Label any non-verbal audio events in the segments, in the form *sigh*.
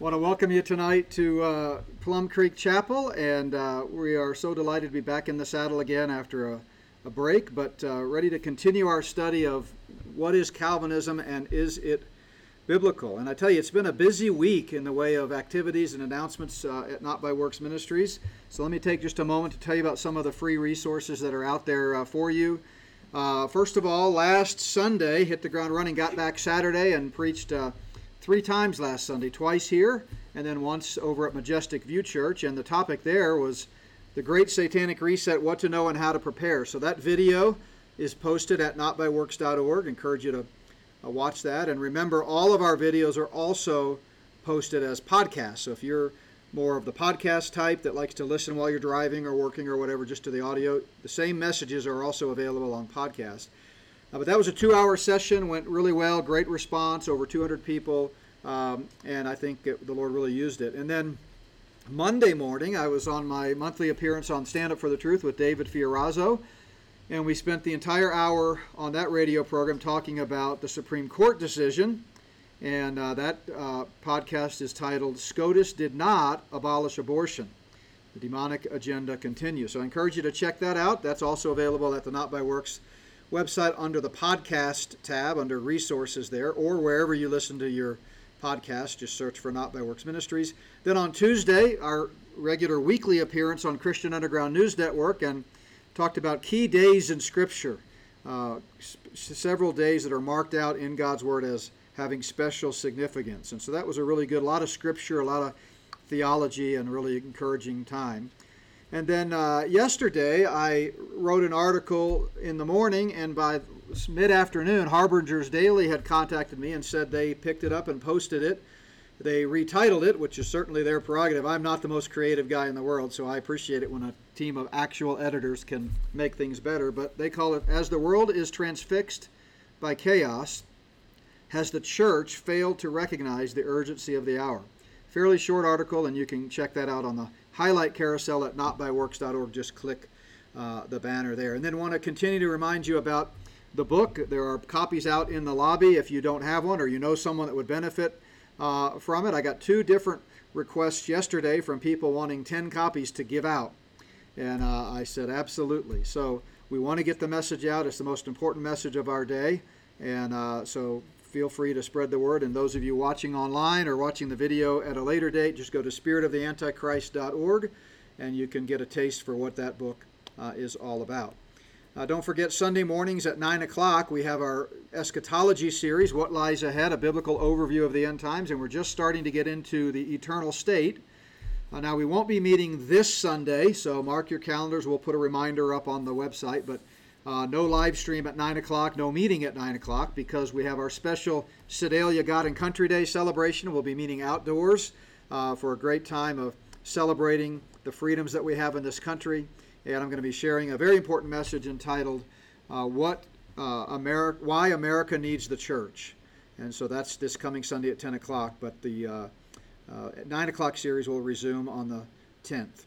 want to welcome you tonight to uh, Plum Creek Chapel, and uh, we are so delighted to be back in the saddle again after a, a break, but uh, ready to continue our study of what is Calvinism and is it biblical. And I tell you, it's been a busy week in the way of activities and announcements uh, at Not by Works Ministries. So let me take just a moment to tell you about some of the free resources that are out there uh, for you. Uh, first of all, last Sunday, hit the ground running, got back Saturday, and preached three times last Sunday, twice here and then once over at Majestic View Church. And the topic there was the Great Satanic Reset What to Know and How to Prepare. So that video is posted at notbyworks.org. Encourage you to uh, watch that. And remember, all of our videos are also posted as podcasts. So if you're more of the podcast type that likes to listen while you're driving or working or whatever, just to the audio, the same messages are also available on podcast. Uh, but that was a two hour session, went really well, great response, over 200 people, um, and I think it, the Lord really used it. And then Monday morning, I was on my monthly appearance on Stand Up for the Truth with David Fiorazo, and we spent the entire hour on that radio program talking about the Supreme Court decision. And uh, that uh, podcast is titled SCOTUS Did Not Abolish Abortion. The demonic agenda continues. So I encourage you to check that out. That's also available at the Not by Works website under the podcast tab under resources there, or wherever you listen to your podcast. Just search for Not by Works Ministries. Then on Tuesday, our regular weekly appearance on Christian Underground News Network and talked about key days in Scripture. Uh, several days that are marked out in God's Word as having special significance. And so that was a really good, a lot of Scripture, a lot of theology, and really encouraging time. And then uh, yesterday, I wrote an article in the morning, and by mid afternoon, Harbinger's Daily had contacted me and said they picked it up and posted it. They retitled it, which is certainly their prerogative. I'm not the most creative guy in the world, so I appreciate it when a team of actual editors can make things better. But they call it As the World is Transfixed by Chaos, Has the Church Failed to Recognize the Urgency of the Hour? Fairly short article, and you can check that out on the highlight carousel at notbyworks.org. Just click uh, the banner there. And then want to continue to remind you about the book. There are copies out in the lobby if you don't have one or you know someone that would benefit uh, from it. I got two different requests yesterday from people wanting 10 copies to give out. And uh, I said, absolutely. So we want to get the message out. It's the most important message of our day. And uh, so feel free to spread the word. And those of you watching online or watching the video at a later date, just go to spiritoftheantichrist.org and you can get a taste for what that book uh, is all about. Uh, don't forget, Sunday mornings at 9 o'clock, we have our eschatology series, What Lies Ahead, a biblical overview of the end times, and we're just starting to get into the eternal state. Uh, now, we won't be meeting this Sunday, so mark your calendars. We'll put a reminder up on the website, but uh, no live stream at 9 o'clock, no meeting at 9 o'clock because we have our special Sedalia God and Country Day celebration. We'll be meeting outdoors uh, for a great time of celebrating the freedoms that we have in this country. And I'm going to be sharing a very important message entitled uh, "What uh, America, Why America Needs the Church." And so that's this coming Sunday at 10 o'clock. But the uh, uh, 9 o'clock series will resume on the 10th.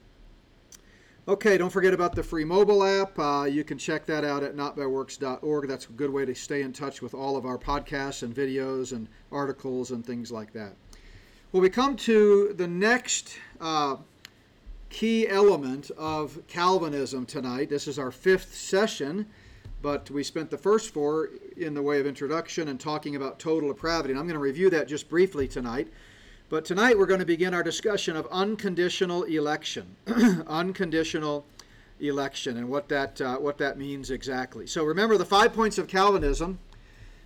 Okay, don't forget about the free mobile app. Uh, you can check that out at notbyworks.org. That's a good way to stay in touch with all of our podcasts and videos and articles and things like that. Well, we come to the next uh, key element of Calvinism tonight. This is our fifth session, but we spent the first four in the way of introduction and talking about total depravity. And I'm going to review that just briefly tonight. But tonight we're going to begin our discussion of unconditional election. *clears throat* unconditional election and what that, uh, what that means exactly. So remember, the five points of Calvinism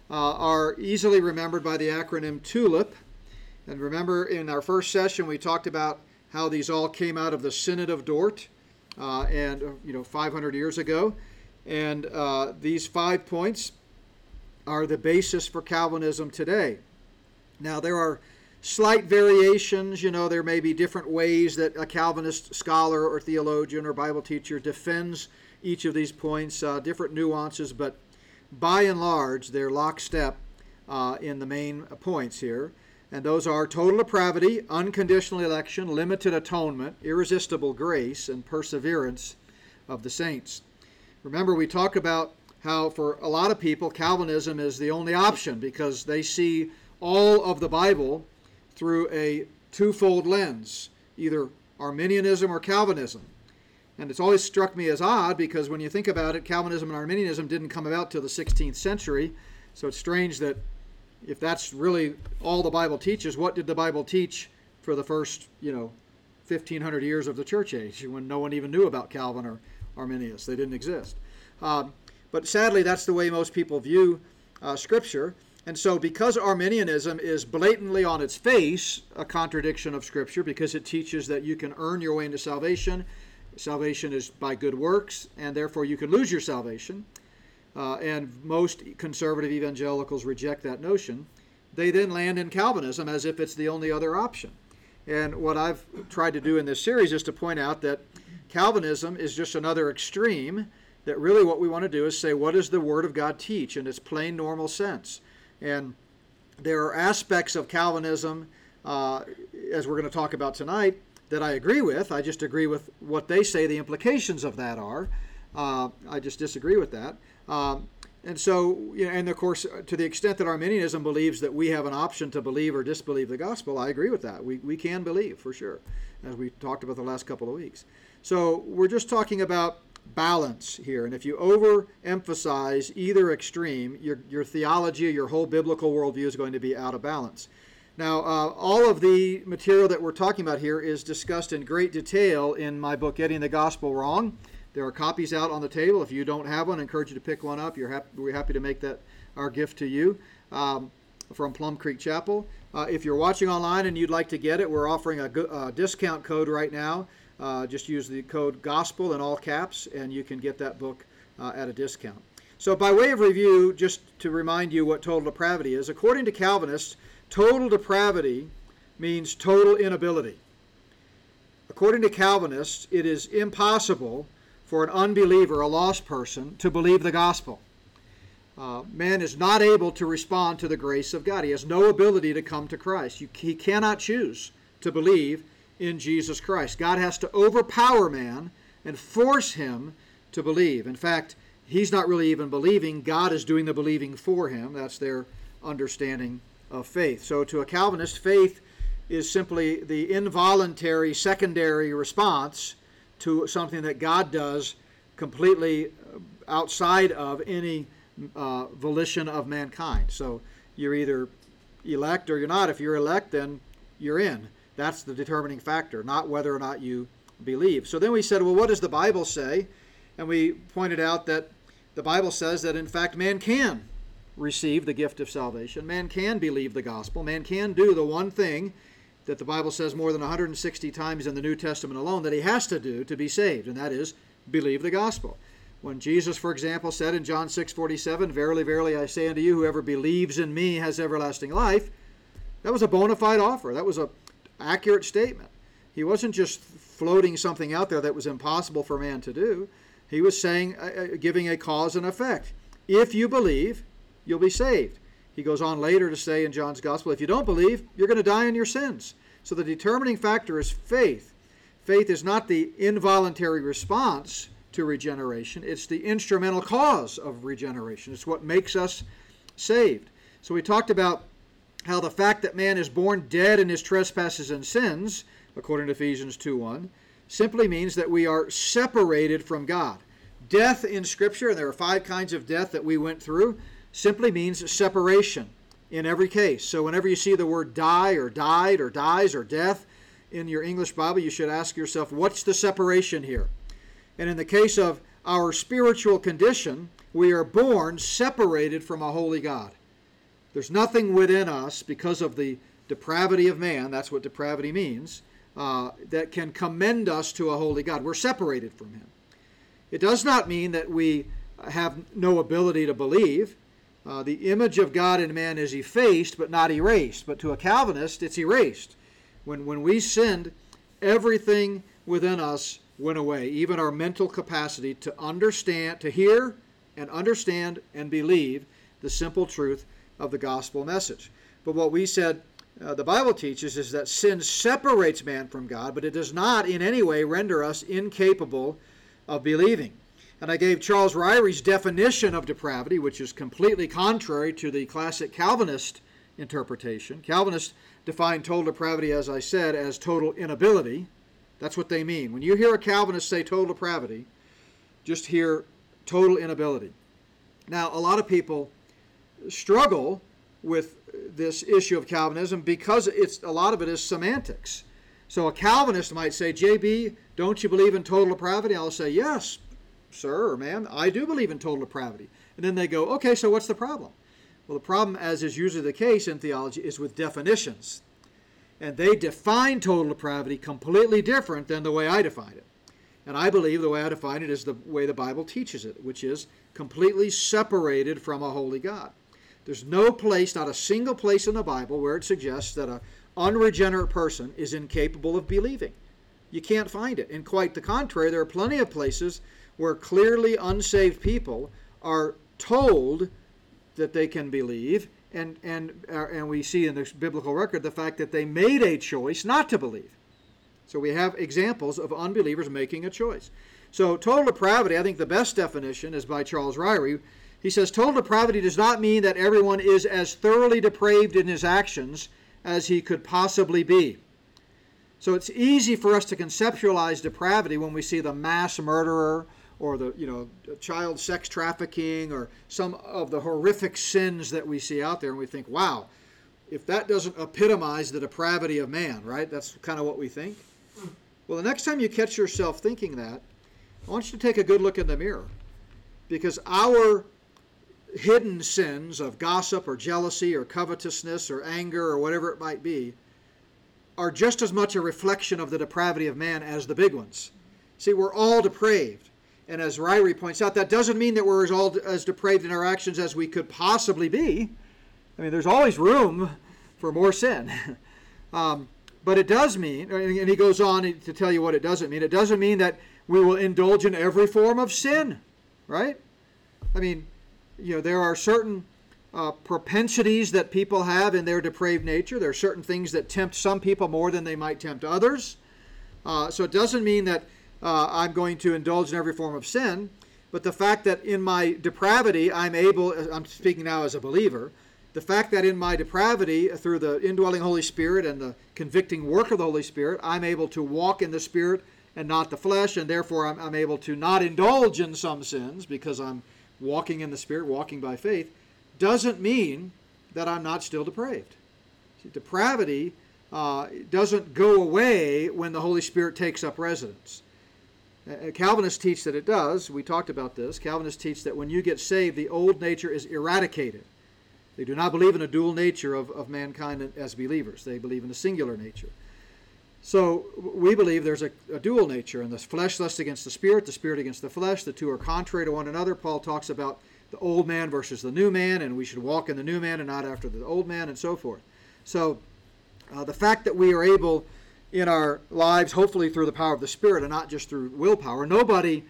uh, are easily remembered by the acronym TULIP. And remember, in our first session, we talked about how these all came out of the Synod of Dort, uh, and you know, 500 years ago. And uh, these five points are the basis for Calvinism today. Now, there are slight variations. You know, there may be different ways that a Calvinist scholar or theologian or Bible teacher defends each of these points, uh, different nuances, but by and large, they're lockstep uh, in the main points here. And those are total depravity, unconditional election, limited atonement, irresistible grace, and perseverance of the saints. Remember, we talked about how for a lot of people, Calvinism is the only option because they see all of the Bible through a twofold lens, either Arminianism or Calvinism. And it's always struck me as odd because when you think about it, Calvinism and Arminianism didn't come about till the 16th century. So it's strange that if that's really all the Bible teaches, what did the Bible teach for the first, you know, 1500 years of the church age when no one even knew about Calvin or Arminius? They didn't exist. Um, but sadly, that's the way most people view uh, Scripture. And so, because Arminianism is blatantly on its face a contradiction of Scripture, because it teaches that you can earn your way into salvation, salvation is by good works, and therefore you can lose your salvation. Uh, and most conservative evangelicals reject that notion. They then land in Calvinism as if it's the only other option. And what I've tried to do in this series is to point out that Calvinism is just another extreme that really what we want to do is say, what does the Word of God teach in its plain, normal sense? And there are aspects of Calvinism, uh, as we're going to talk about tonight, that I agree with. I just agree with what they say the implications of that are. Uh, I just disagree with that. Um, and so, you know, and of course, to the extent that Arminianism believes that we have an option to believe or disbelieve the gospel, I agree with that. We, we can believe for sure, as we talked about the last couple of weeks. So we're just talking about balance here. And if you overemphasize either extreme, your, your theology, your whole biblical worldview is going to be out of balance. Now, uh, all of the material that we're talking about here is discussed in great detail in my book, Getting the Gospel Wrong. There are copies out on the table. If you don't have one, I encourage you to pick one up. Happy, we're happy to make that our gift to you um, from Plum Creek Chapel. Uh, if you're watching online and you'd like to get it, we're offering a, a discount code right now. Uh, just use the code GOSPEL in all caps, and you can get that book uh, at a discount. So, by way of review, just to remind you what total depravity is, according to Calvinists, total depravity means total inability. According to Calvinists, it is impossible for an unbeliever, a lost person, to believe the gospel. Uh, man is not able to respond to the grace of God. He has no ability to come to Christ. You, he cannot choose to believe in Jesus Christ. God has to overpower man and force him to believe. In fact, he's not really even believing, God is doing the believing for him. That's their understanding of faith. So, to a Calvinist, faith is simply the involuntary secondary response to something that God does completely outside of any uh, volition of mankind. So, you're either elect or you're not. If you're elect, then you're in. That's the determining factor, not whether or not you believe. So then we said, well, what does the Bible say? And we pointed out that the Bible says that in fact man can receive the gift of salvation. Man can believe the gospel. Man can do the one thing that the Bible says more than 160 times in the New Testament alone that he has to do to be saved, and that is believe the gospel. When Jesus, for example, said in John 6:47, "Verily, verily, I say unto you, whoever believes in me has everlasting life," that was a bona fide offer. That was an accurate statement. He wasn't just floating something out there that was impossible for man to do. He was saying, uh, uh, giving a cause and effect. If you believe, you'll be saved. He goes on later to say in John's Gospel, if you don't believe, you're going to die in your sins. So the determining factor is faith. Faith is not the involuntary response to regeneration, it's the instrumental cause of regeneration. It's what makes us saved. So we talked about how the fact that man is born dead in his trespasses and sins, according to Ephesians 2:1, simply means that we are separated from God. Death in Scripture, and there are five kinds of death that we went through, simply means separation in every case. So whenever you see the word die or died or dies or death in your English Bible, you should ask yourself, what's the separation here? And in the case of our spiritual condition, we are born separated from a holy God. There's nothing within us because of the depravity of man, that's what depravity means, uh, that can commend us to a holy God. We're separated from him. It does not mean that we have no ability to believe. Uh, the image of God in man is effaced but not erased. But to a Calvinist, it's erased. When, when we sinned, everything within us went away, even our mental capacity to understand, to hear and understand and believe the simple truth of the gospel message. But what we said uh, the Bible teaches is that sin separates man from God, but it does not in any way render us incapable of believing. And I gave Charles Ryrie's definition of depravity, which is completely contrary to the classic Calvinist interpretation. Calvinists define total depravity, as I said, as total inability. That's what they mean. When you hear a Calvinist say total depravity, just hear total inability. Now, a lot of people struggle with this issue of Calvinism because it's a lot of it is semantics. So a Calvinist might say, "JB, don't you believe in total depravity?" I'll say, "Yes, sir or ma'am, I do believe in total depravity." And then they go, "Okay, so what's the problem?" Well, the problem, as is usually the case in theology, is with definitions. And they define total depravity completely different than the way I define it. And I believe the way I define it is the way the Bible teaches it, which is completely separated from a holy God. There's no place, not a single place in the Bible, where it suggests that an unregenerate person is incapable of believing. You can't find it. And quite the contrary, there are plenty of places where clearly unsaved people are told that they can believe, and and uh, and we see in the biblical record the fact that they made a choice not to believe. So we have examples of unbelievers making a choice. So total depravity, I think the best definition is by Charles Ryrie. He says total depravity does not mean that everyone is as thoroughly depraved in his actions as he could possibly be. So it's easy for us to conceptualize depravity when we see the mass murderer or the you know child sex trafficking or some of the horrific sins that we see out there and we think wow if that doesn't epitomize the depravity of man right? That's kind of what we think. Well the next time you catch yourself thinking that i want you to take a good look in the mirror because our hidden sins of gossip or jealousy or covetousness or anger or whatever it might be are just as much a reflection of the depravity of man as the big ones. See we're all depraved and as Ryrie points out, that doesn't mean that we're as, all, as depraved in our actions as we could possibly be. I mean, there's always room for more sin. *laughs* um, but it does mean, and he goes on to tell you what it doesn't mean. It doesn't mean that we will indulge in every form of sin, right? I mean, you know, there are certain uh, propensities that people have in their depraved nature. There are certain things that tempt some people more than they might tempt others. Uh, so it doesn't mean that uh, I'm going to indulge in every form of sin. But the fact that in my depravity, I'm able, I'm speaking now as a believer, the fact that in my depravity, through the indwelling Holy Spirit and the convicting work of the Holy Spirit, I'm able to walk in the Spirit and not the flesh, and therefore I'm, I'm able to not indulge in some sins because I'm walking in the Spirit, walking by faith, doesn't mean that I'm not still depraved. See, depravity uh, doesn't go away when the Holy Spirit takes up residence. Uh, Calvinists teach that it does. We talked about this. Calvinists teach that when you get saved, the old nature is eradicated. They do not believe in a dual nature of, of mankind as believers, they believe in a singular nature. So we believe there's a, a, dual nature, and the flesh lusts against the spirit, the spirit against the flesh. The two are contrary to one another. Paul talks about the old man versus the new man, and we should walk in the new man and not after the old man, and so forth. So uh, the fact that we are able in our lives, hopefully through the power of the Spirit and not just through willpower. Nobody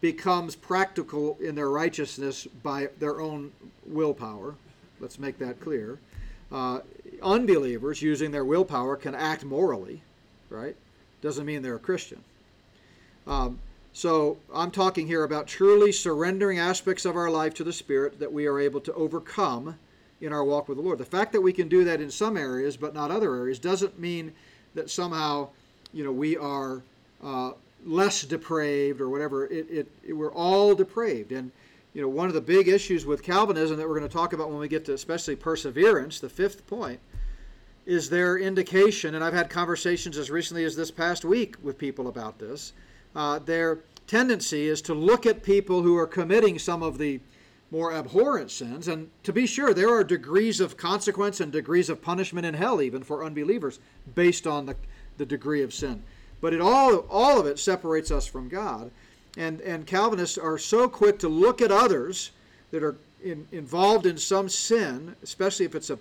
becomes practical in their righteousness by their own willpower. Let's make that clear. Uh, unbelievers, using their willpower, can act morally, right? Doesn't mean they're a Christian. Um, so I'm talking here about truly surrendering aspects of our life to the Spirit that we are able to overcome in our walk with the Lord. The fact that we can do that in some areas but not other areas doesn't mean that somehow, you know, we are uh, less depraved or whatever. It, it, it, we're all depraved. And, you know, one of the big issues with Calvinism that we're going to talk about when we get to especially perseverance, the fifth point, is their indication, and I've had conversations as recently as this past week with people about this. Uh, their tendency is to look at people who are committing some of the more abhorrent sins. And to be sure, there are degrees of consequence and degrees of punishment in hell, even for unbelievers, based on the, the degree of sin. But it all, all of it separates us from God. And, and Calvinists are so quick to look at others that are in, involved in some sin, especially if it's a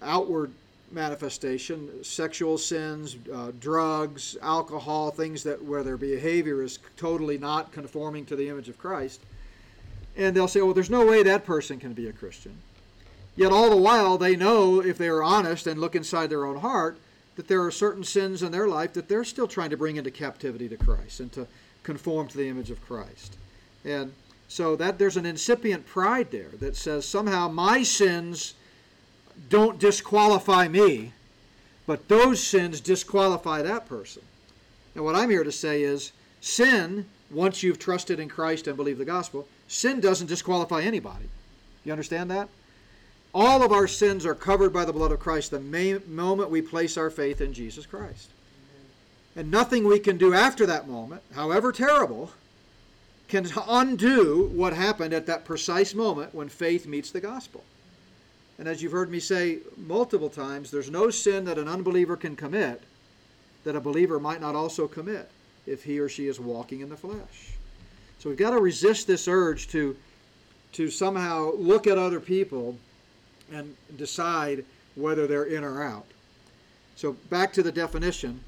outward manifestation, sexual sins, uh, drugs, alcohol, things that where their behavior is totally not conforming to the image of Christ and they'll say, well, there's no way that person can be a Christian. Yet all the while, they know, if they are honest and look inside their own heart, that there are certain sins in their life that they're still trying to bring into captivity to Christ and to conform to the image of Christ. And so that there's an incipient pride there that says somehow my sins don't disqualify me, but those sins disqualify that person. And what I'm here to say is sin, once you've trusted in Christ and believe the gospel, sin doesn't disqualify anybody. You understand that? All of our sins are covered by the blood of Christ the moment we place our faith in Jesus Christ. And nothing we can do after that moment, however terrible, can undo what happened at that precise moment when faith meets the gospel. And as you've heard me say multiple times, there's no sin that an unbeliever can commit that a believer might not also commit if he or she is walking in the flesh. So we've got to resist this urge to, to somehow look at other people and decide whether they're in or out. So back to the definition.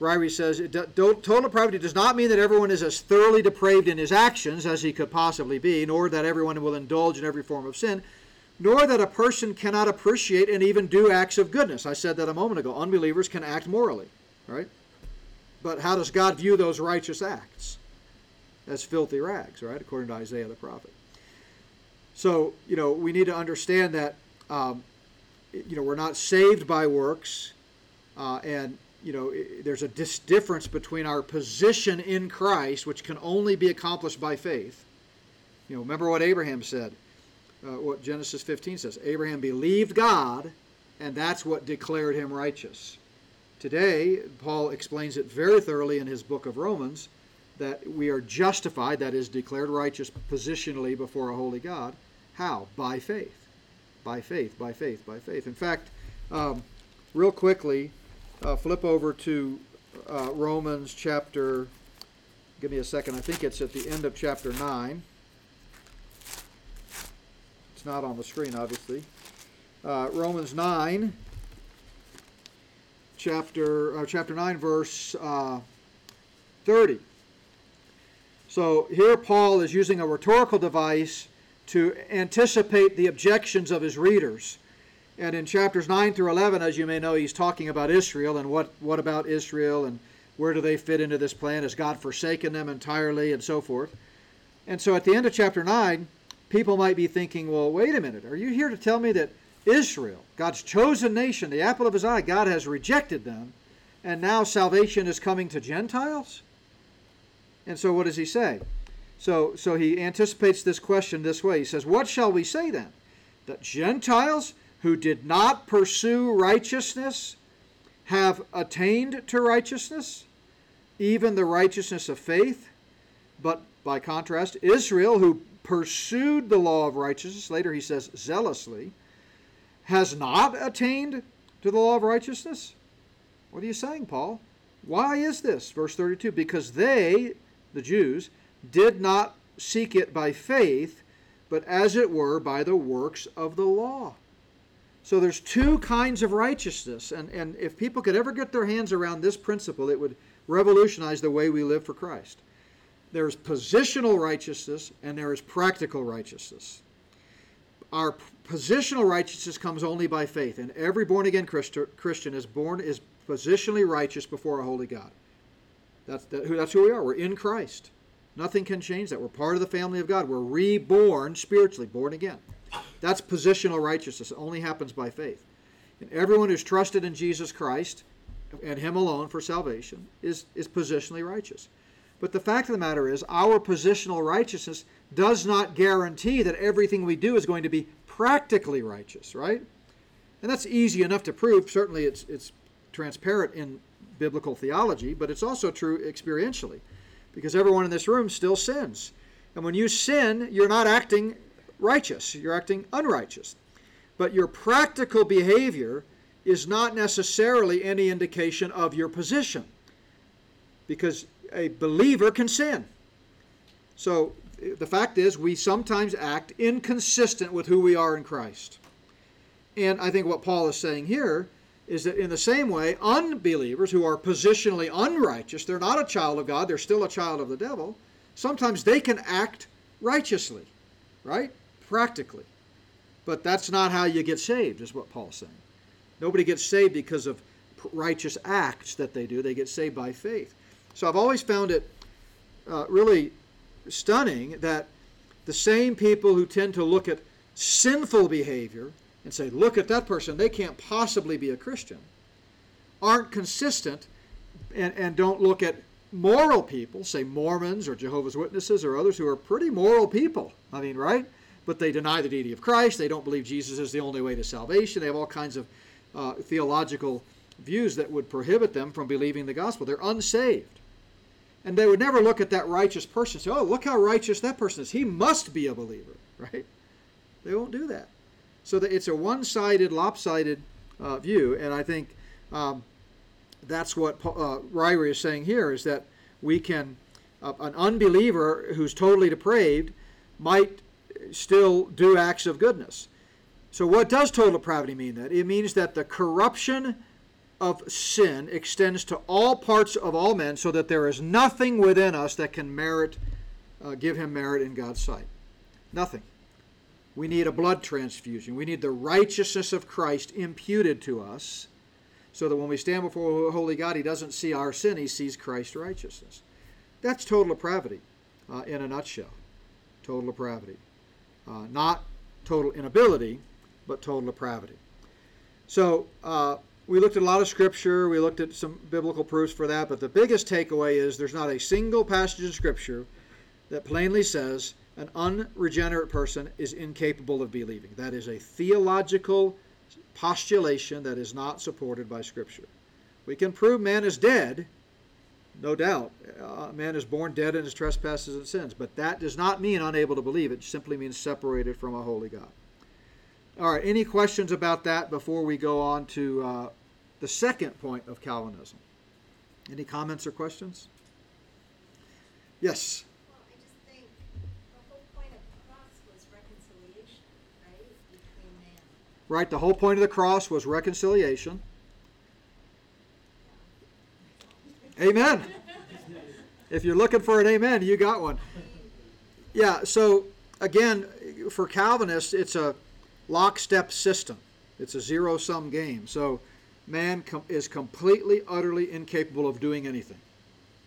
Ryrie says, total depravity does not mean that everyone is as thoroughly depraved in his actions as he could possibly be, nor that everyone will indulge in every form of sin, nor that a person cannot appreciate and even do acts of goodness. I said that a moment ago. Unbelievers can act morally, right? But how does God view those righteous acts? As filthy rags, right? According to Isaiah the prophet. So, you know, we need to understand that, um, you know, we're not saved by works, uh, and you know, there's a dis- difference between our position in Christ, which can only be accomplished by faith. You know, remember what Abraham said, uh, what Genesis 15 says. Abraham believed God, and that's what declared him righteous. Today, Paul explains it very thoroughly in his book of Romans that we are justified, that is, declared righteous positionally before a holy God. How? By faith. By faith, by faith, by faith. In fact, um, real quickly, uh, flip over to uh, Romans chapter, give me a second, I think it's at the end of chapter 9. It's not on the screen, obviously. Uh, Romans 9, chapter, uh, chapter 9, verse uh, 30. So here Paul is using a rhetorical device to anticipate the objections of his readers. And in chapters 9 through 11, as you may know, he's talking about Israel and what, what about Israel and where do they fit into this plan? Has God forsaken them entirely and so forth? And so at the end of chapter 9, people might be thinking, well, wait a minute, are you here to tell me that Israel, God's chosen nation, the apple of his eye, God has rejected them, and now salvation is coming to Gentiles? And so what does he say? So, so he anticipates this question this way. He says, What shall we say then? That Gentiles who did not pursue righteousness have attained to righteousness, even the righteousness of faith. But by contrast, Israel, who pursued the law of righteousness, later he says zealously, has not attained to the law of righteousness? What are you saying, Paul? Why is this? Verse 32 Because they, the Jews, did not seek it by faith, but as it were by the works of the law. So there's two kinds of righteousness, and, and if people could ever get their hands around this principle, it would revolutionize the way we live for Christ. There's positional righteousness and there is practical righteousness. Our positional righteousness comes only by faith, and every born again Christian is born is positionally righteous before a holy God. That's, that's who we are. We're in Christ. Nothing can change that. We're part of the family of God. We're reborn spiritually, born again. That's positional righteousness. It only happens by faith. And everyone who's trusted in Jesus Christ and Him alone for salvation is, is positionally righteous. But the fact of the matter is, our positional righteousness does not guarantee that everything we do is going to be practically righteous, right? And that's easy enough to prove. Certainly, it's, it's transparent in biblical theology, but it's also true experientially because everyone in this room still sins. And when you sin, you're not acting righteous, you're acting unrighteous. But your practical behavior is not necessarily any indication of your position because a believer can sin. So the fact is, we sometimes act inconsistent with who we are in Christ. And I think what Paul is saying here is that in the same way, unbelievers who are positionally unrighteous, they're not a child of God, they're still a child of the devil, sometimes they can act righteously, right? practically. But that's not how you get saved, is what Paul's saying. Nobody gets saved because of righteous acts that they do, they get saved by faith. So I've always found it uh, really stunning that the same people who tend to look at sinful behavior and say, look at that person, they can't possibly be a Christian, aren't consistent and, and don't look at moral people, say Mormons or Jehovah's Witnesses or others who are pretty moral people. I mean, right? But they deny the deity of Christ. They don't believe Jesus is the only way to salvation. They have all kinds of uh, theological views that would prohibit them from believing the gospel. They're unsaved. And they would never look at that righteous person and say, oh, look how righteous that person is. He must be a believer, *laughs* right? They won't do that. So that it's a one sided, lopsided uh, view. And I think um, that's what uh, Ryrie is saying here is that we can, uh, an unbeliever who's totally depraved might still do acts of goodness. So, what does total depravity mean then? It means that the corruption of sin extends to all parts of all men so that there is nothing within us that can merit, uh, give him merit in God's sight. Nothing. We need a blood transfusion. We need the righteousness of Christ imputed to us so that when we stand before holy God, he doesn't see our sin, he sees Christ's righteousness. That's total depravity uh, in a nutshell. Total depravity. Uh, not total inability, but total depravity. So, uh, we looked at a lot of scripture, we looked at some biblical proofs for that, but the biggest takeaway is there's not a single passage in scripture that plainly says an unregenerate person is incapable of believing. That is a theological postulation that is not supported by Scripture. We can prove man is dead, no doubt. Uh, man is born dead in his trespasses and sins, but that does not mean unable to believe. It simply means separated from a holy God. All right, any questions about that before we go on to uh, the second point of Calvinism? Any comments or questions? Yes. Right? The whole point of the cross was reconciliation. Amen. If you're looking for an amen, you got one. Yeah, so again, for Calvinists, it's a lockstep system, it's a zero sum game. So man com- is completely, utterly incapable of doing anything.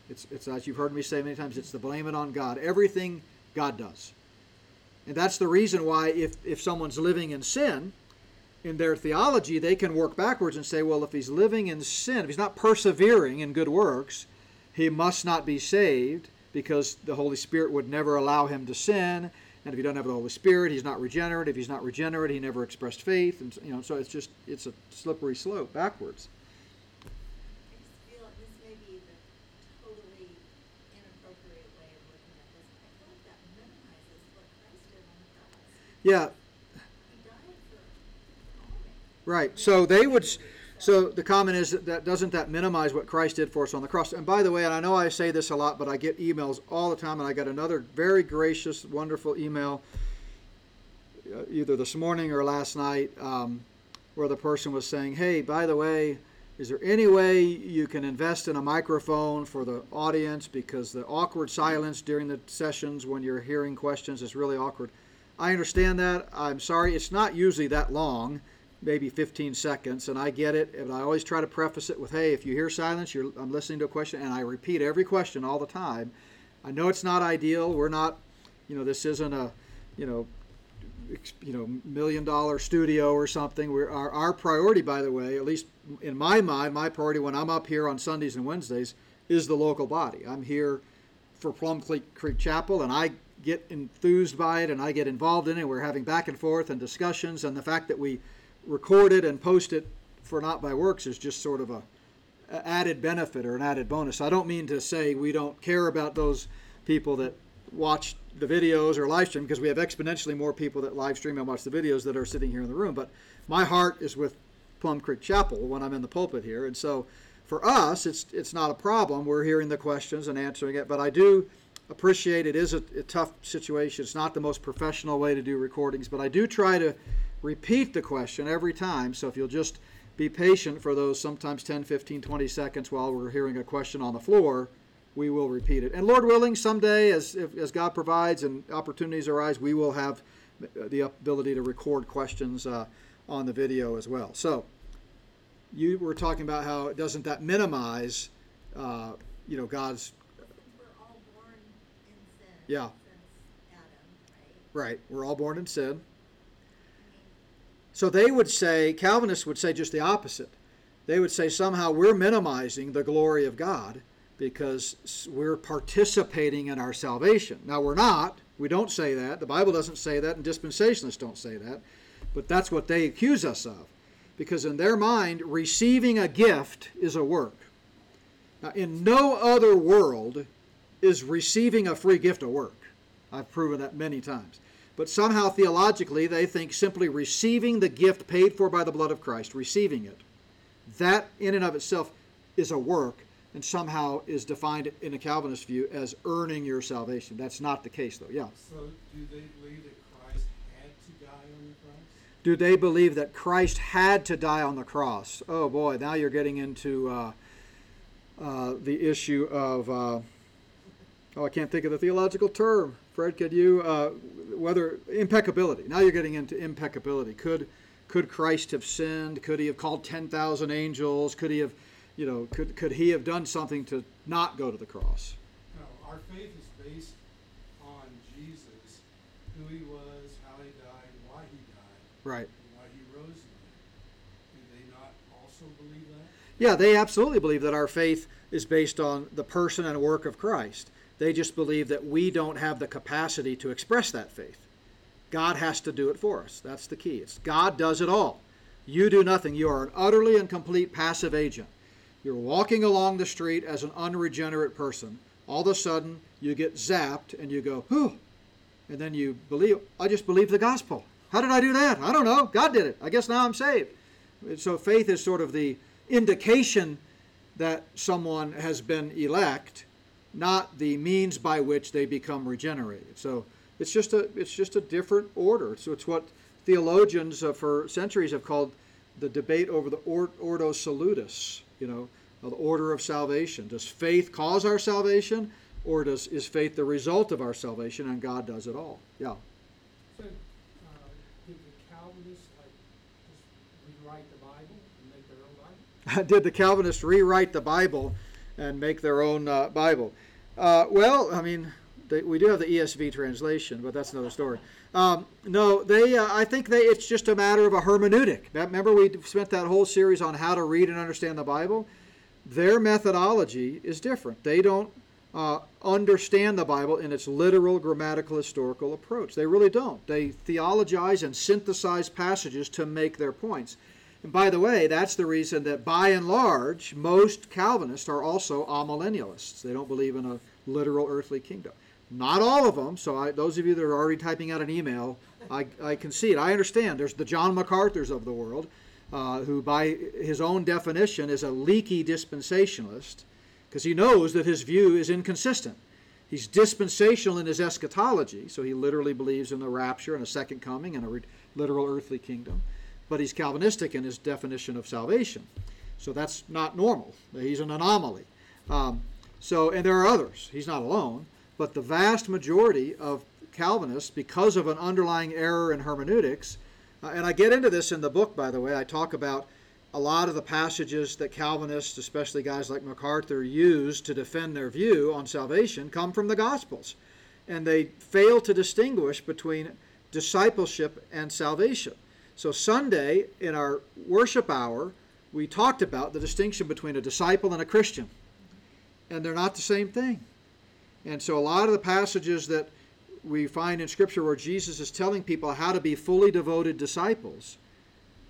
It's, it's, as you've heard me say many times, it's the blame it on God. Everything God does. And that's the reason why, if, if someone's living in sin, in their theology, they can work backwards and say, well, if he's living in sin, if he's not persevering in good works, he must not be saved because the Holy Spirit would never allow him to sin. And if he doesn't have the Holy Spirit, he's not regenerate. If he's not regenerate, he never expressed faith. And you know, so it's just it's a slippery slope backwards. Yeah, Right. So they would. So the comment is that, doesn't that minimize what Christ did for us on the cross? And by the way, and I know I say this a lot, but I get emails all the time, and I got another very gracious, wonderful email uh, either this morning or last night um, where the person was saying, "Hey, by the way." Is there any way you can invest in a microphone for the audience because the awkward silence during the sessions when you're hearing questions is really awkward? I understand that. I'm sorry, it's not usually that long maybe 15 seconds, and I get it. And I always try to preface it with, "Hey, if you hear silence, I'm listening to a question," and I repeat every question all the time. I know it's not ideal. We're not, you know, this isn't a, you know, you know, million dollar studio or something. We're, our, our priority, by the way, at least in my mind, my priority when I'm up here on Sundays and Wednesdays is the local body. I'm here for Plum Creek Chapel, and I get enthused by it and I get involved in it. We're having back and forth and discussions, and the fact that we record it and post it for Not by Works is just sort of a, a added benefit or an added bonus. I don't mean to say we don't care about those people that watch the videos or live stream because we have exponentially more people that live stream and watch the videos that are sitting here in the room. But my heart is with Plum Creek Chapel when I'm in the pulpit here, and so for us, it's it's not a problem. We're hearing the questions and answering it, but I do appreciate it is a, a tough situation. It's not the most professional way to do recordings, but I do try to repeat the question every time. So if you'll just be patient for those sometimes 10, 15, 20 seconds while we're hearing a question on the floor, we will repeat it. And Lord willing, someday, as, if, as God provides and opportunities arise, we will have the ability to record questions uh, on the video as well. So you were talking about how doesn't that minimize, uh, you know, God's. Yeah. Adam, right? right. We're all born in sin. So they would say, Calvinists would say just the opposite. They would say somehow we're minimizing the glory of God because we're participating in our salvation. Now, we're not. We don't say that. The Bible doesn't say that, and dispensationalists don't say that. But that's what they accuse us of. Because in their mind, receiving a gift is a work. Now, in no other world is receiving a free gift a work. I've proven that many times. But somehow theologically, they think simply receiving the gift paid for by the blood of Christ, receiving it, that in and of itself is a work and somehow is defined in a Calvinist view as earning your salvation. That's not the case, though. Yeah. So, do they believe that Christ had to die on the cross? Do they believe that Christ had to die on the cross? Oh boy, now you're getting into uh, uh, the issue of. Uh, oh, I can't think of the theological term. Fred, could you? Uh, whether impeccability. Now you're getting into impeccability. Could could Christ have sinned? Could he have called ten thousand angels? Could he have you know, could, could he have done something to not go to the cross? No, our faith is based on Jesus, who he was, how he died, why he died, right? why he rose again. Do they not also believe that? Yeah, they absolutely believe that our faith is based on the person and work of Christ. They just believe that we don't have the capacity to express that faith. God has to do it for us. That's the key. It's God does it all. You do nothing. You are an utterly and complete passive agent. You're walking along the street as an unregenerate person. All of a sudden, you get zapped and you go, whew. And then you believe, I just believe the gospel. How did I do that? I don't know. God did it. I guess now I'm saved. So faith is sort of the indication that someone has been elect, not the means by which they become regenerated. So it's just a it's just a different order. So it's what theologians uh, for centuries have called the debate over the ordo salutis you know, the order of salvation. Does faith cause our salvation, or does is faith the result of our salvation, and God does it all? Yeah. So, uh, did the Calvinists like just rewrite the Bible and make their own Bible? *laughs* did the Calvinists rewrite the Bible and make their own uh, Bible? Uh, well, I mean, they, we do have the ESV translation, but that's another story. Um, no, they. Uh, I think they. It's just a matter of a hermeneutic. Remember, we spent that whole series on how to read and understand the Bible. Their methodology is different. They don't uh, understand the Bible in its literal, grammatical, historical approach. They really don't. They theologize and synthesize passages to make their points. And by the way, that's the reason that by and large, most Calvinists are also amillennialists. They don't believe in a literal earthly kingdom. Not all of them. So I, those of you that are already typing out an email, I, I it. I understand. There's the John MacArthur's of the world, uh, who by his own definition is a leaky dispensationalist, because he knows that his view is inconsistent. He's dispensational in his eschatology, so he literally believes in the rapture and a second coming and a re- literal earthly kingdom. But he's Calvinistic in his definition of salvation. So that's not normal. He's an anomaly. Um, so, and there are others. He's not alone. But the vast majority of Calvinists, because of an underlying error in hermeneutics, uh, and I get into this in the book, by the way, I talk about a lot of the passages that Calvinists, especially guys like MacArthur, use to defend their view on salvation come from the Gospels. And they fail to distinguish between discipleship and salvation. So, Sunday, in our worship hour, we talked about the distinction between a disciple and a Christian. And they're not the same thing. And so a lot of the passages that we find in Scripture where Jesus is telling people how to be fully devoted disciples,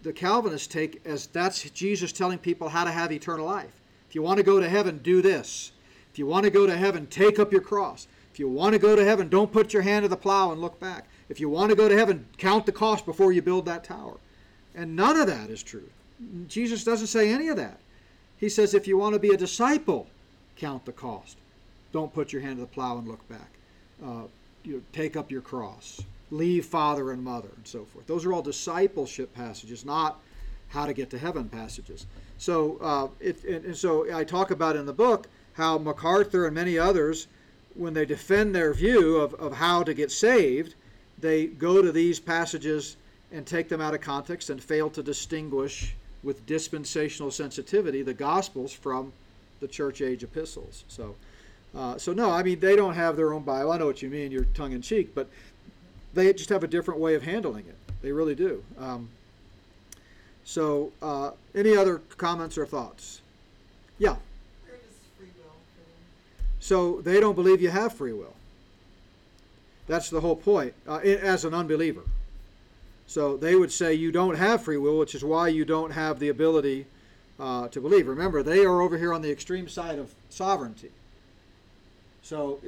the Calvinists take as that's Jesus telling people how to have eternal life. If you want to go to heaven, do this. If you want to go to heaven, take up your cross. If you want to go to heaven, don't put your hand to the plow and look back. If you want to go to heaven, count the cost before you build that tower. And none of that is true. Jesus doesn't say any of that. He says if you want to be a disciple, count the cost. Don't put your hand to the plow and look back. Uh, you know, take up your cross. Leave father and mother and so forth. Those are all discipleship passages, not how to get to heaven passages. So, uh, it, and, and so I talk about in the book how MacArthur and many others, when they defend their view of, of how to get saved, they go to these passages and take them out of context and fail to distinguish with dispensational sensitivity the Gospels from the church age epistles. So, uh, so no, I mean they don't have their own Bible. I know what you mean. You're tongue in cheek, but they just have a different way of handling it. They really do. Um, So, uh, any other comments or thoughts? Yeah. Where does free will? So they don't believe you have free will. That's the whole point uh, as an unbeliever. So they would say you don't have free will, which is why you don't have the ability uh, to believe. Remember, they are over here on the extreme side of sovereignty. So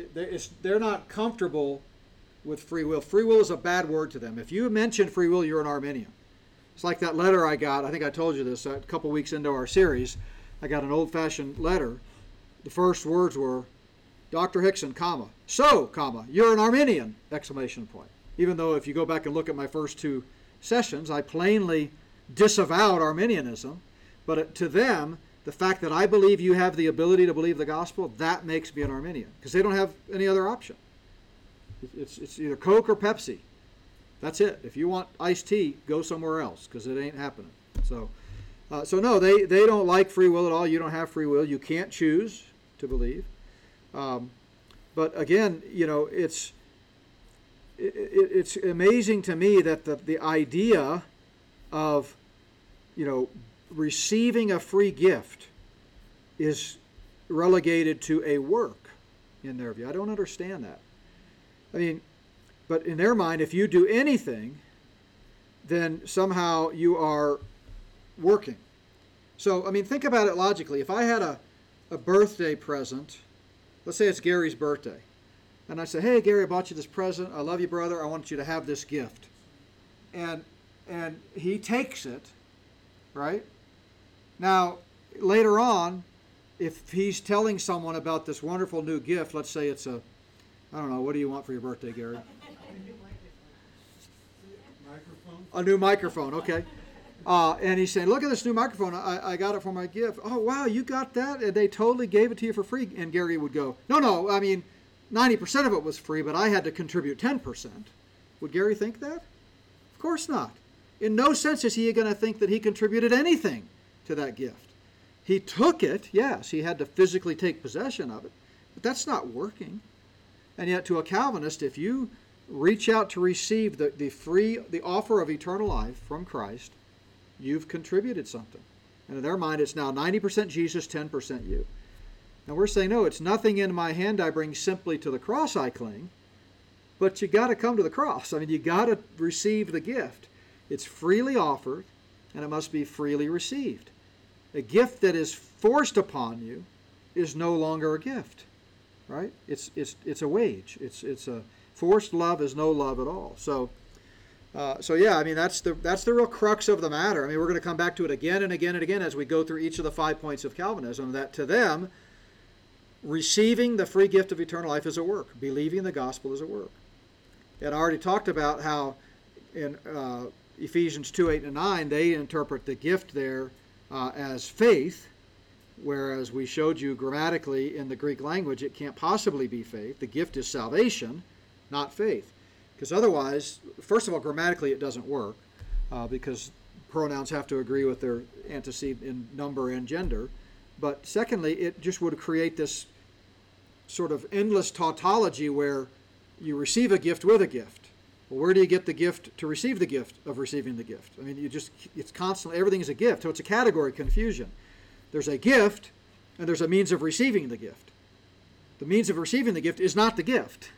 they're not comfortable with free will. Free will is a bad word to them. If you mention free will, you're an Arminian. It's like that letter I got. I think I told you this a couple weeks into our series. I got an old-fashioned letter. The first words were, Dr. Hixson, comma, so, comma, you're an Arminian, exclamation point. Even though if you go back and look at my first two sessions, I plainly disavowed Arminianism, but to them, the fact that I believe you have the ability to believe the gospel, that makes me an Arminian, because they don't have any other option. It's, it's either Coke or Pepsi. That's it. If you want iced tea, go somewhere else, because it ain't happening. So, uh, so no, they, they don't like free will at all. You don't have free will. You can't choose to believe. Um, but again, you know, it's it, it, it's amazing to me that the, the idea of you know receiving a free gift is relegated to a work in their view. I don't understand that. I mean, but in their mind, if you do anything, then somehow you are working. So, I mean, think about it logically. If I had a, a birthday present, let's say it's Gary's birthday, and I say, "Hey, Gary, I bought you this present. I love you, brother. I want you to have this gift," and and he takes it, right? Now, later on, if he's telling someone about this wonderful new gift, let's say it's a, I don't know, what do you want for your birthday, Gary? *laughs* Microphone? A new microphone, okay. Uh, and he's saying, "Look at this new microphone. I, I got it for my gift. Oh wow, you got that? And they totally gave it to you for free." And Gary would go, "No, no. I mean, ninety percent of it was free, but I had to contribute ten percent." Would Gary think that? Of course not. In no sense is he going to think that he contributed anything to that gift. He took it, yes. He had to physically take possession of it, but that's not working. And yet, to a Calvinist, if you reach out to receive the, the free the offer of eternal life from Christ, you've contributed something. And in their mind, it's now 90% Jesus, 10% you. And we're saying, no, it's nothing in my hand I bring, simply to the cross I cling. But you got to come to the cross. I mean, you got to receive the gift. It's freely offered, and it must be freely received. A gift that is forced upon you is no longer a gift, right? It's it's it's a wage. It's it's a forced love is no love at all. So. Uh, so yeah, I mean that's the that's the real crux of the matter. I mean we're going to come back to it again and again and again as we go through each of the five points of Calvinism. That to them, receiving the free gift of eternal life is a work. Believing the gospel is a work. And I already talked about how in uh, Ephesians two eight and nine they interpret the gift there uh, as faith, whereas we showed you grammatically in the Greek language it can't possibly be faith. The gift is salvation, not faith. Because otherwise, first of all, grammatically it doesn't work uh, because pronouns have to agree with their antecedent in number and gender. But secondly, it just would create this sort of endless tautology where you receive a gift with a gift. Well, where do you get the gift to receive the gift of receiving the gift? I mean, you just, it's constantly, everything is a gift. So it's a category confusion. There's a gift and there's a means of receiving the gift. The means of receiving the gift is not the gift,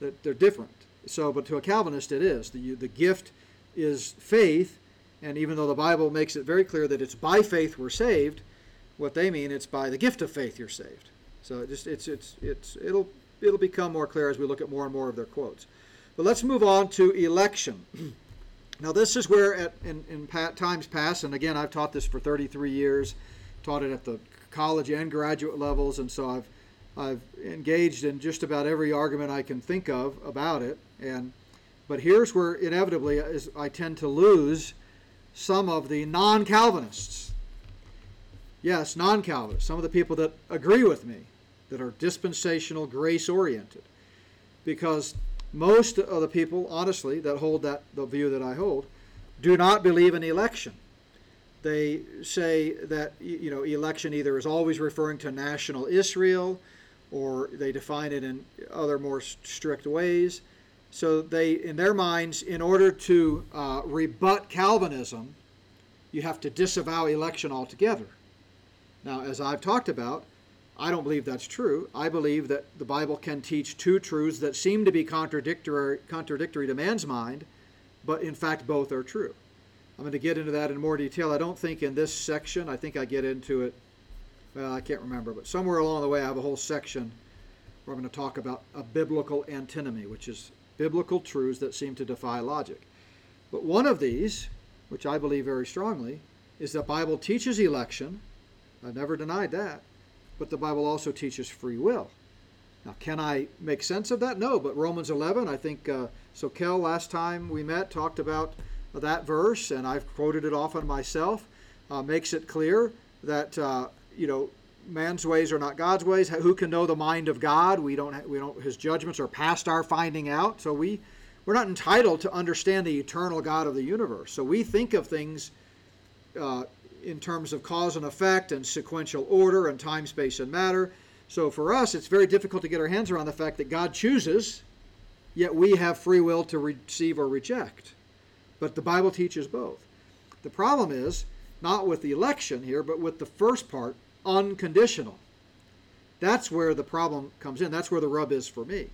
they're different. So, but to a Calvinist, it is. The, the gift is faith, and even though the Bible makes it very clear that it's by faith we're saved, what they mean it's by the gift of faith you're saved. So it just it's it's it's it'll it'll become more clear as we look at more and more of their quotes. But let's move on to election. *clears throat* now this is where at, in, in times past, and again I've taught this for 33 years, taught it at the college and graduate levels, and so I've I've engaged in just about every argument I can think of about it, and but here's where inevitably is I tend to lose some of the non-Calvinists. Yes, non-Calvinists, some of the people that agree with me, that are dispensational, grace-oriented, because most of the people, honestly, that hold that the view that I hold, do not believe in election. They say that you know election either is always referring to national Israel, or they define it in other more strict ways. So they, in their minds, in order to uh, rebut Calvinism, you have to disavow election altogether. Now, as I've talked about, I don't believe that's true. I believe that the Bible can teach two truths that seem to be contradictory, contradictory to man's mind, but in fact both are true. I'm going to get into that in more detail. I don't think in this section, I think I get into it, well, I can't remember, but somewhere along the way I have a whole section where I'm going to talk about a biblical antinomy, which is biblical truths that seem to defy logic. But one of these, which I believe very strongly, is the Bible teaches election. I've never denied that. But the Bible also teaches free will. Now, can I make sense of that? No, but Romans 11, I think uh, Sokel last time we met talked about that verse, and I've quoted it often myself, uh, makes it clear that, uh, you know, man's ways are not God's ways. Who can know the mind of God? We don't, we don't, his judgments are past our finding out. So we, we're not entitled to understand the eternal God of the universe. So we think of things uh, in terms of cause and effect and sequential order and time, space, and matter. So for us, it's very difficult to get our hands around the fact that God chooses, yet we have free will to receive or reject. But the Bible teaches both. The problem is not with the election here, but with the first part, unconditional. That's where the problem comes in. That's where the rub is for me.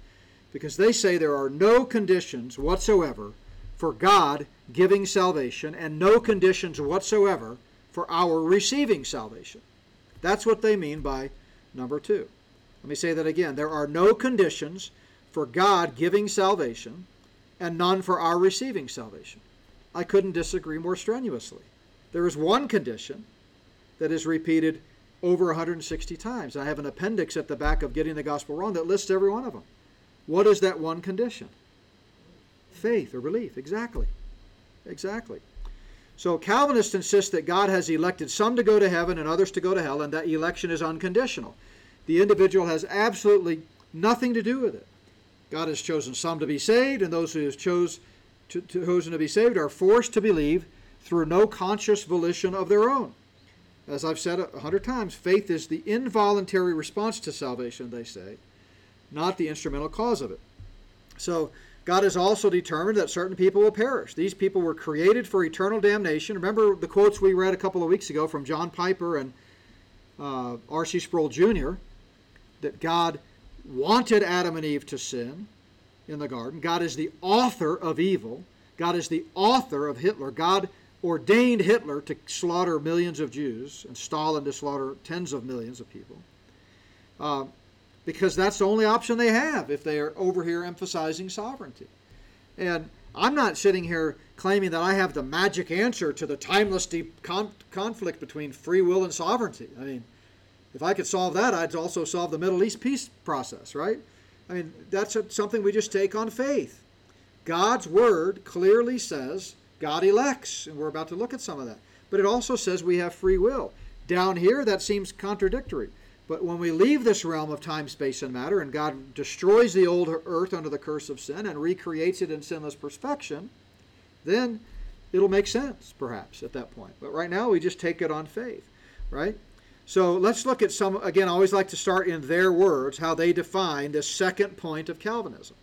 Because they say there are no conditions whatsoever for God giving salvation and no conditions whatsoever for our receiving salvation. That's what they mean by number two. Let me say that again. There are no conditions for God giving salvation and none for our receiving salvation. I couldn't disagree more strenuously. There is one condition that is repeated over 160 times. I have an appendix at the back of Getting the Gospel Wrong that lists every one of them. What is that one condition? Faith or belief. Exactly. Exactly. So Calvinists insist that God has elected some to go to heaven and others to go to hell, and that election is unconditional. The individual has absolutely nothing to do with it. God has chosen some to be saved, and those who have chose to, chosen to be saved are forced to believe through no conscious volition of their own. As I've said a hundred times, faith is the involuntary response to salvation, they say, not the instrumental cause of it. So God has also determined that certain people will perish. These people were created for eternal damnation. Remember the quotes we read a couple of weeks ago from John Piper and uh, R.C. Sproul Jr. that God wanted Adam and Eve to sin in the garden. God is the author of evil. God is the author of Hitler. God ordained Hitler to slaughter millions of Jews and Stalin to slaughter tens of millions of people. Uh, because that's the only option they have if they are over here emphasizing sovereignty. And I'm not sitting here claiming that I have the magic answer to the timeless deep con- conflict between free will and sovereignty. I mean, if I could solve that, I'd also solve the Middle East peace process, right? I mean, that's a, something we just take on faith. God's word clearly says God elects, and we're about to look at some of that. But it also says we have free will. Down here, that seems contradictory. But when we leave this realm of time, space, and matter, and God destroys the old earth under the curse of sin and recreates it in sinless perfection, then it'll make sense, perhaps, at that point. But right now, we just take it on faith, right? So let's look at some, again, I always like to start in their words, how they define this second point of Calvinism.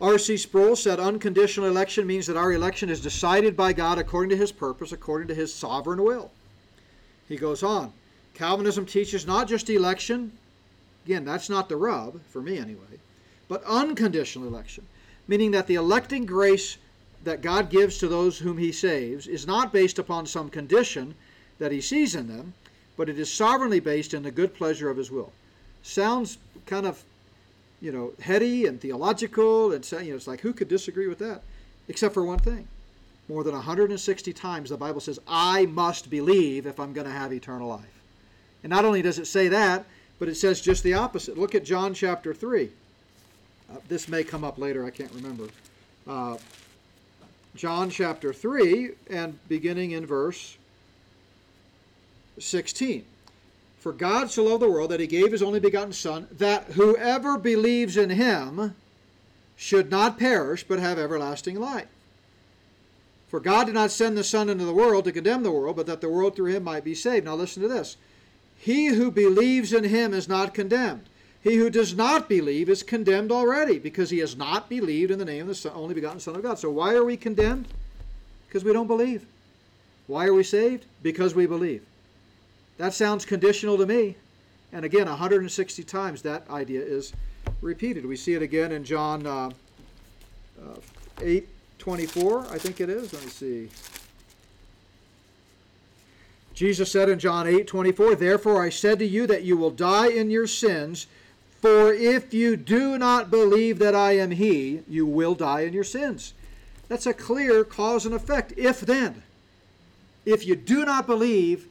R.C. Sproul said unconditional election means that our election is decided by God according to his purpose, according to his sovereign will. He goes on Calvinism teaches not just election, again, that's not the rub, for me anyway, but unconditional election, meaning that the electing grace that God gives to those whom he saves is not based upon some condition that he sees in them, but it is sovereignly based in the good pleasure of his will. Sounds kind of, you know, heady and theological, and you know, it's like who could disagree with that? Except for one thing. More than 160 times the Bible says, I must believe if I'm going to have eternal life. And not only does it say that, but it says just the opposite. Look at John chapter 3. Uh, this may come up later, I can't remember. Uh, John chapter 3, and beginning in verse 16. For God so loved the world that he gave his only begotten Son, that whoever believes in him should not perish, but have everlasting life. For God did not send the Son into the world to condemn the world, but that the world through him might be saved. Now listen to this. He who believes in him is not condemned. He who does not believe is condemned already, because he has not believed in the name of the son, only begotten Son of God. So why are we condemned? Because we don't believe. Why are we saved? Because we believe. That sounds conditional to me. And again, 160 times that idea is repeated. We see it again in John uh, uh, 8 24, I think it is. Let me see. Jesus said in John 8 24, Therefore I said to you that you will die in your sins, for if you do not believe that I am He, you will die in your sins. That's a clear cause and effect. If then. If you do not believe,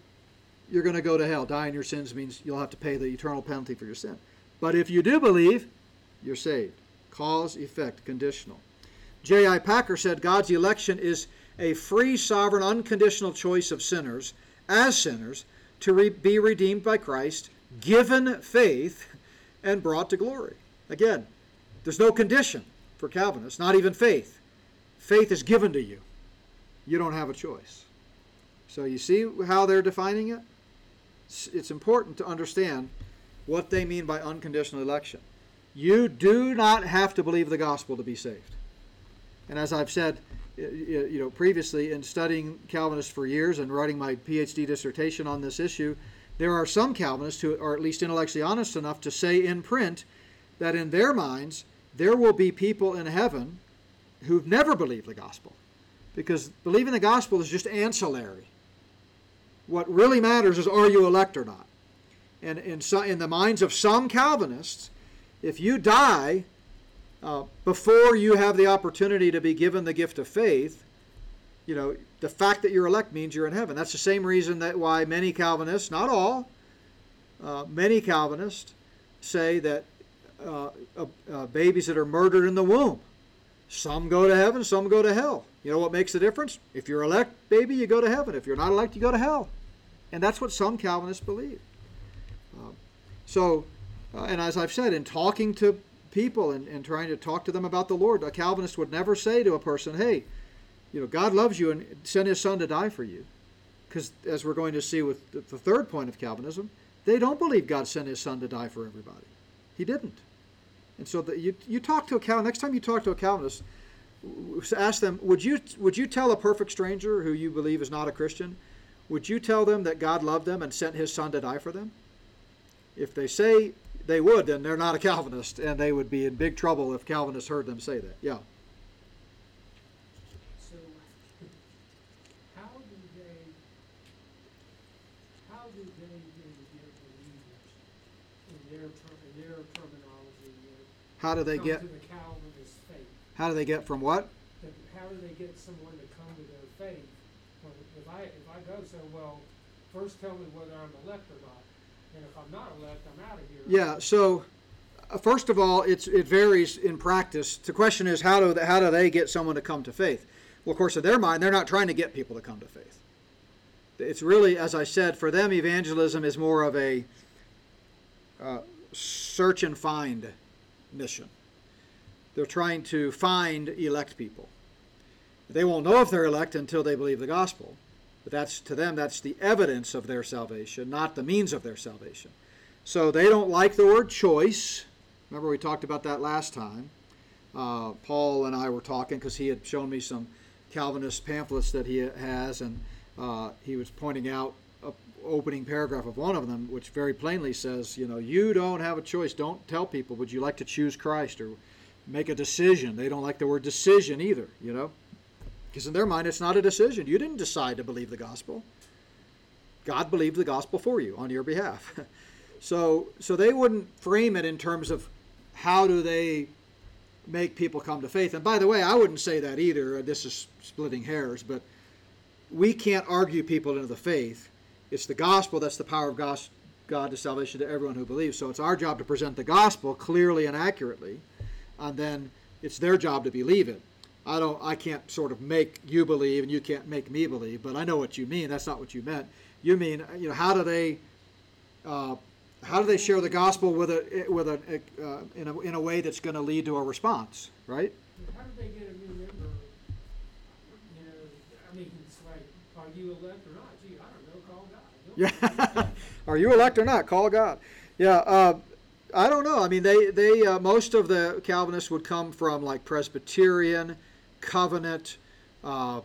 you're going to go to hell. Die in your sins means you'll have to pay the eternal penalty for your sin. But if you do believe, you're saved. Cause, effect, conditional. J.I. Packer said God's election is a free, sovereign, unconditional choice of sinners, as sinners, to re- be redeemed by Christ, given faith, and brought to glory. Again, there's no condition for Calvinists, not even faith. Faith is given to you. You don't have a choice. So you see how they're defining it? It's important to understand what they mean by unconditional election. You do not have to believe the gospel to be saved. And as I've said, you know, previously in studying Calvinists for years and writing my PhD dissertation on this issue, there are some Calvinists who are at least intellectually honest enough to say in print that in their minds there will be people in heaven who've never believed the gospel. Because believing the gospel is just ancillary. What really matters is are you elect or not? And in, so, in the minds of some Calvinists, if you die uh, before you have the opportunity to be given the gift of faith, you know, the fact that you're elect means you're in heaven. That's the same reason that why many Calvinists, not all, uh, many Calvinists say that uh, uh, babies that are murdered in the womb, some go to heaven, some go to hell. You know what makes the difference? If you're elect, baby, you go to heaven. If you're not elect, you go to hell. And that's what some Calvinists believe. Uh, so, uh, and as I've said, in talking to people and, and trying to talk to them about the Lord. A Calvinist would never say to a person, hey, you know, God loves you and sent his son to die for you. Because as we're going to see with the third point of Calvinism, they don't believe God sent his son to die for everybody. He didn't. And so the, you, you talk to a Calvinist, next time you talk to a Calvinist, ask them, would you, would you tell a perfect stranger who you believe is not a Christian, would you tell them that God loved them and sent his son to die for them? If they say they would, then they're not a Calvinist, and they would be in big trouble if Calvinists heard them say that. Yeah. So, how do they, how do they then get believers in their ter- in their terminology? How do they get? to the Calvinist faith? How do they get from what? How do they get someone to come to their faith? If I if I go say, well, first tell me whether I'm elect or not, and if I'm not elect, I'm out of here. Yeah. So, uh, first of all, it's it varies in practice. The question is, how do they, how do they get someone to come to faith? Well, of course, in their mind, they're not trying to get people to come to faith. It's really, as I said, for them, evangelism is more of a uh, search and find mission. They're trying to find elect people. They won't know if they're elect until they believe the gospel. But that's to them, that's the evidence of their salvation, not the means of their salvation. So they don't like the word choice. Remember, we talked about that last time. Uh, Paul and I were talking because he had shown me some Calvinist pamphlets that he has, and uh, he was pointing out opening paragraph of one of them, which very plainly says, you know, you don't have a choice. Don't tell people, would you like to choose Christ or make a decision? They don't like the word decision either, you know. Because in their mind, it's not a decision. You didn't decide to believe the gospel. God believed the gospel for you on your behalf. *laughs* so, so they wouldn't frame it in terms of how do they make people come to faith. And by the way, I wouldn't say that either. This is splitting hairs, but we can't argue people into the faith. It's the gospel that's the power of God, to salvation to everyone who believes. So it's our job to present the gospel clearly and accurately, and then it's their job to believe it. I don't I can't sort of make you believe and you can't make me believe, but I know what you mean. That's not what you meant. You mean you know how do they uh, how do they share the gospel with a with a uh, in a in a way that's going to lead to a response, right? How do they get a new member? You know, I mean, it's like, are you elect or not? Gee, I don't know. Call God. *laughs* Yeah. Are you elect or not? Call God. Yeah. Uh, I don't know. I mean, they they uh, most of the Calvinists would come from like Presbyterian, Covenant, uh,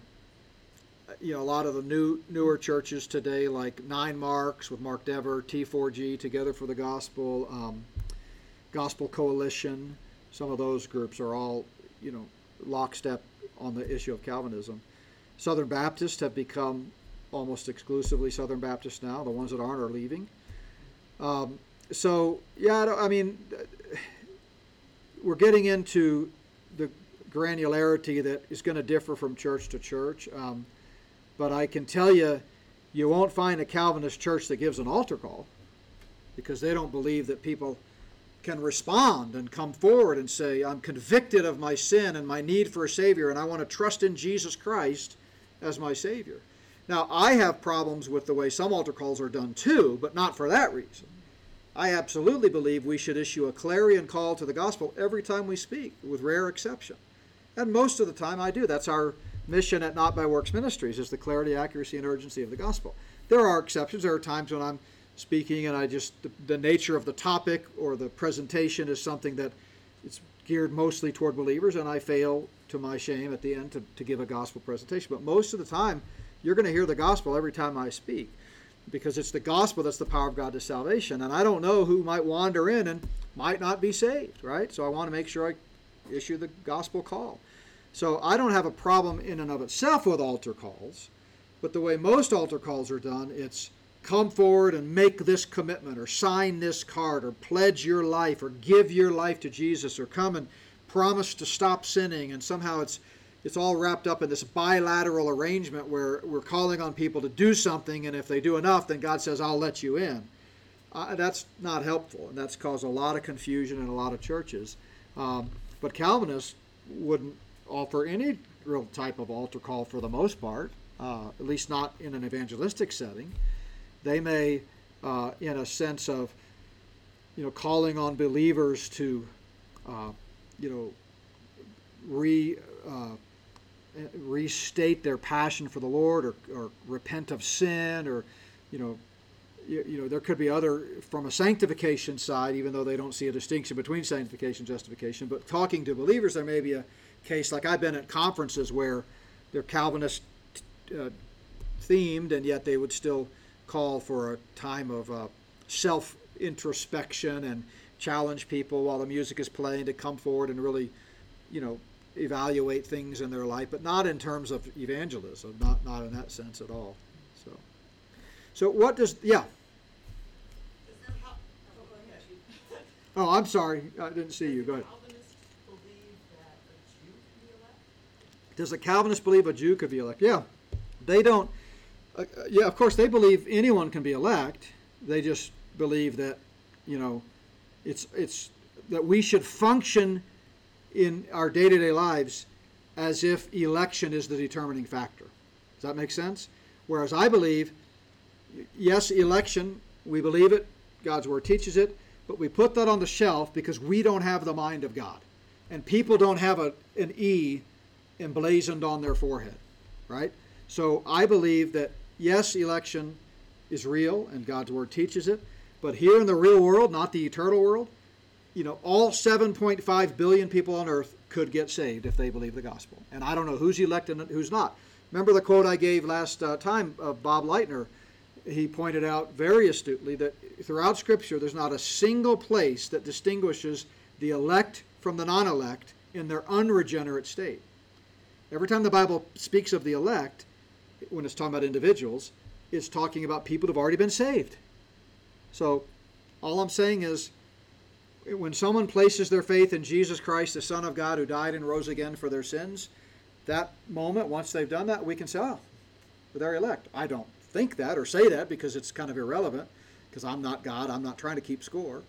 you know, a lot of the new newer churches today, like Nine Marks with Mark Dever, T4G, Together for the Gospel, um, Gospel Coalition. Some of those groups are all, you know, lockstep on the issue of Calvinism. Southern Baptists have become almost exclusively Southern Baptists now. The ones that aren't are leaving. Um, so yeah, I, I mean, we're getting into the granularity that is going to differ from church to church. Um, but I can tell you, you won't find a Calvinist church that gives an altar call because they don't believe that people can respond and come forward and say, I'm convicted of my sin and my need for a Savior, and I want to trust in Jesus Christ as my Savior. Now, I have problems with the way some altar calls are done too, but not for that reason. I absolutely believe we should issue a clarion call to the gospel every time we speak, with rare exception. And most of the time I do. That's our mission at Not by Works Ministries is the clarity, accuracy, and urgency of the gospel. There are exceptions. There are times when I'm speaking and I just the, the nature of the topic or the presentation is something that it's geared mostly toward believers, and I fail to my shame at the end to, to give a gospel presentation. But most of the time, you're going to hear the gospel every time I speak because it's the gospel that's the power of God to salvation. And I don't know who might wander in and might not be saved, right? So I want to make sure I issue the gospel call. So I don't have a problem in and of itself with altar calls, but the way most altar calls are done, it's come forward and make this commitment or sign this card or pledge your life or give your life to Jesus or come and promise to stop sinning and somehow it's it's all wrapped up in this bilateral arrangement where we're calling on people to do something and if they do enough then God says I'll let you in. Uh, that's not helpful and that's caused a lot of confusion in a lot of churches. Um, but Calvinists wouldn't offer any real type of altar call for the most part, uh, at least not in an evangelistic setting. They may, uh, in a sense of, you know, calling on believers to, uh, you know, re uh, restate their passion for the Lord, or, or repent of sin, or, you know, you, you know, there could be other from a sanctification side, even though they don't see a distinction between sanctification and justification. But talking to believers, there may be a case like I've been at conferences where they're Calvinist uh, themed, and yet they would still call for a time of uh, self introspection and challenge people while the music is playing to come forward and really, you know, evaluate things in their life, but not in terms of evangelism, not not in that sense at all. So, so what does yeah? Does that help? Oh. *laughs* Oh, I'm sorry, I didn't see you. Go ahead. Calvinists believe that a Jew can be elected? Does a Calvinist believe a Jew could be elected? Yeah, they don't. Uh, uh, yeah, of course they believe anyone can be elect. They just believe that, you know, it's it's that we should function in our day-to-day lives as if election is the determining factor. Does that make sense? Whereas I believe, yes, election, we believe it, God's word teaches it, but we put that on the shelf because we don't have the mind of God. And people don't have a, an E emblazoned on their forehead, right? So I believe that, yes, election is real and God's word teaches it, but here in the real world, not the eternal world, you know, all 7.5 billion people on earth could get saved if they believe the gospel. And I don't know who's elected and who's not. Remember the quote I gave last uh, time of Bob Lightner? He pointed out very astutely that throughout Scripture, there's not a single place that distinguishes the elect from the non elect in their unregenerate state. Every time the Bible speaks of the elect, when it's talking about individuals, it's talking about people who've already been saved. So all I'm saying is, when someone places their faith in Jesus Christ, the Son of God, who died and rose again for their sins, that moment, once they've done that, we can say, oh, they're elect. I don't think that or say that because it's kind of irrelevant, because I'm not God. I'm not trying to keep score.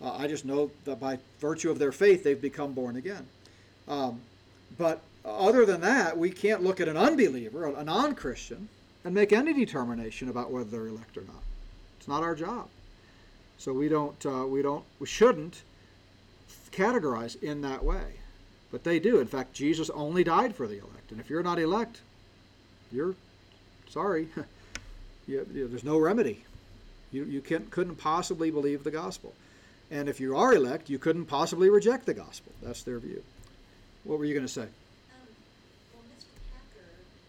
Uh, I just know that by virtue of their faith, they've become born again. Um, but other than that, we can't look at an unbeliever, a non Christian, and make any determination about whether they're elect or not. It's not our job. So we don't, uh, we don't, we shouldn't categorize in that way. But they do. In fact, Jesus only died for the elect. And if you're not elect, you're sorry. *laughs* you, you, there's no remedy. You, you couldn't possibly believe the gospel. And if you are elect, you couldn't possibly reject the gospel. That's their view. What were you going to say? Um, well, Mr. Packer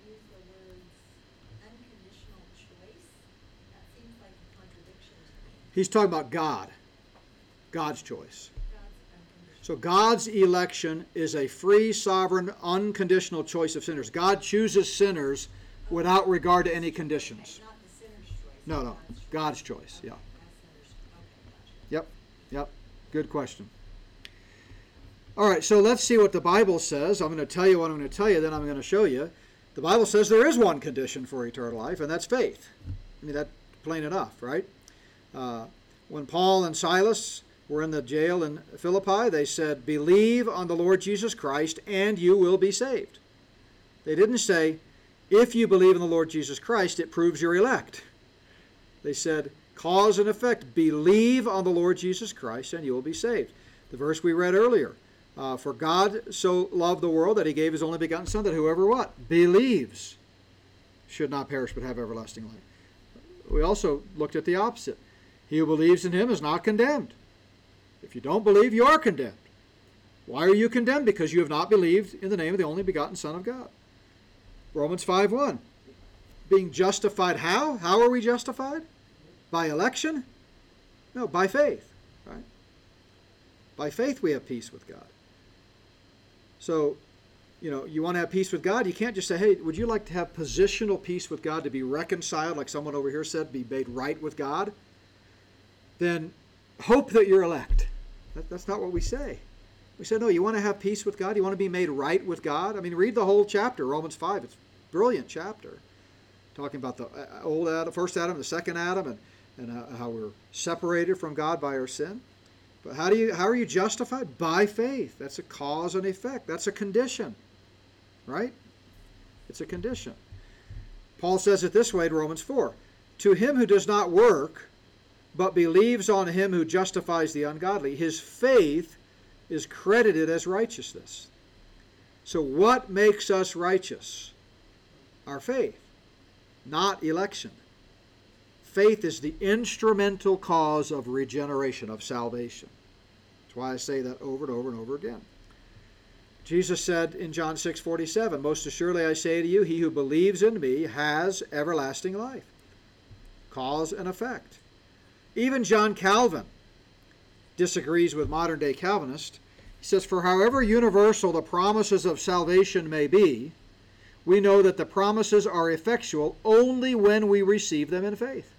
used the words He's talking about God, God's choice. So God's election is a free, sovereign, unconditional choice of sinners. God chooses sinners without regard to any conditions. No, no, God's choice. Yeah. Yep. Yep. Good question. All right, so let's see what the Bible says. I'm going to tell you what I'm going to tell you, then I'm going to show you. The Bible says there is one condition for eternal life, and that's faith. I mean, that's plain enough, right? Uh, when Paul and Silas were in the jail in Philippi, they said, Believe on the Lord Jesus Christ, and you will be saved. They didn't say, If you believe in the Lord Jesus Christ, it proves you're elect. They said, Cause and effect, believe on the Lord Jesus Christ, and you will be saved. The verse we read earlier. Uh, for God so loved the world that he gave his only begotten Son, that whoever what? Believes should not perish but have everlasting life. We also looked at the opposite. He who believes in him is not condemned. If you don't believe, you are condemned. Why are you condemned? Because you have not believed in the name of the only begotten Son of God. Romans 5 1. Being justified how? How are we justified? By election? No, by faith. Right? By faith we have peace with God. So, you know, you want to have peace with God, you can't just say, hey, would you like to have positional peace with God, to be reconciled, like someone over here said, be made right with God? Then hope that you're elect. That, that's not what we say. We say, no, you want to have peace with God? You want to be made right with God? I mean, read the whole chapter, Romans 5. It's a brilliant chapter. Talking about the uh, old Adam, first Adam, the second Adam, and, and how, how we're separated from God by our sin. But how do you how are you justified? By faith. That's a cause and effect. That's a condition. Right? It's a condition. Paul says it this way in Romans 4. To him who does not work, but believes on him who justifies the ungodly, his faith is credited as righteousness. So what makes us righteous? Our faith, not election. Faith is the instrumental cause of regeneration, of salvation. That's why I say that over and over and over again. Jesus said in John 6 47, Most assuredly I say to you, he who believes in me has everlasting life. Cause and effect. Even John Calvin disagrees with modern day Calvinists. He says, For however universal the promises of salvation may be, we know that the promises are effectual only when we receive them in faith.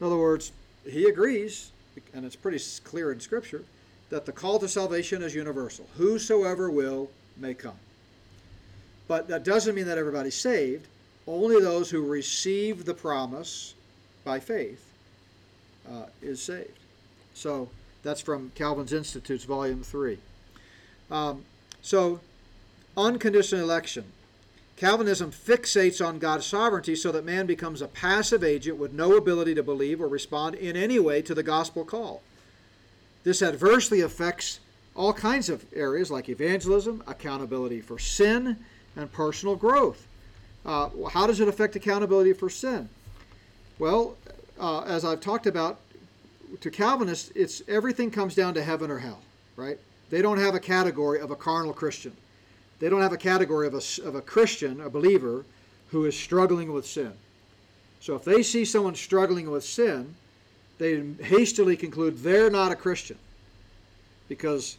In other words, he agrees, and it's pretty clear in Scripture, that the call to salvation is universal. Whosoever will may come. But that doesn't mean that everybody's saved. Only those who receive the promise by faith uh, is saved. So that's from Calvin's Institutes, Volume 3. Um, so, unconditional election. Calvinism fixates on God's sovereignty so that man becomes a passive agent with no ability to believe or respond in any way to the gospel call. This adversely affects all kinds of areas like evangelism, accountability for sin, and personal growth. Uh, how does it affect accountability for sin? Well, uh, as I've talked about, to Calvinists, it's everything comes down to heaven or hell, right? They don't have a category of a carnal Christian. They don't have a category of a, of a Christian, a believer, who is struggling with sin. So if they see someone struggling with sin, they hastily conclude they're not a Christian. Because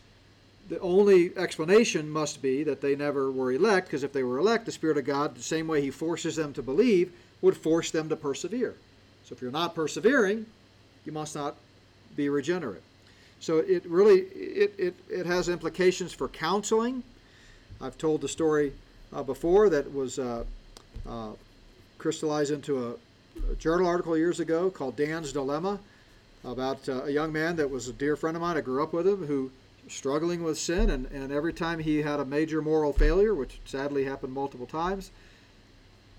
the only explanation must be that they never were elect, because if they were elect, the Spirit of God, the same way He forces them to believe, would force them to persevere. So if you're not persevering, you must not be regenerate. So it really it, it, it has implications for counseling. I've told the story uh, before that was uh, uh, crystallized into a, a, journal article years ago called Dan's Dilemma about uh, a young man that was a dear friend of mine. I grew up with him who struggling with sin, and, and every time he had a major moral failure, which sadly happened multiple times,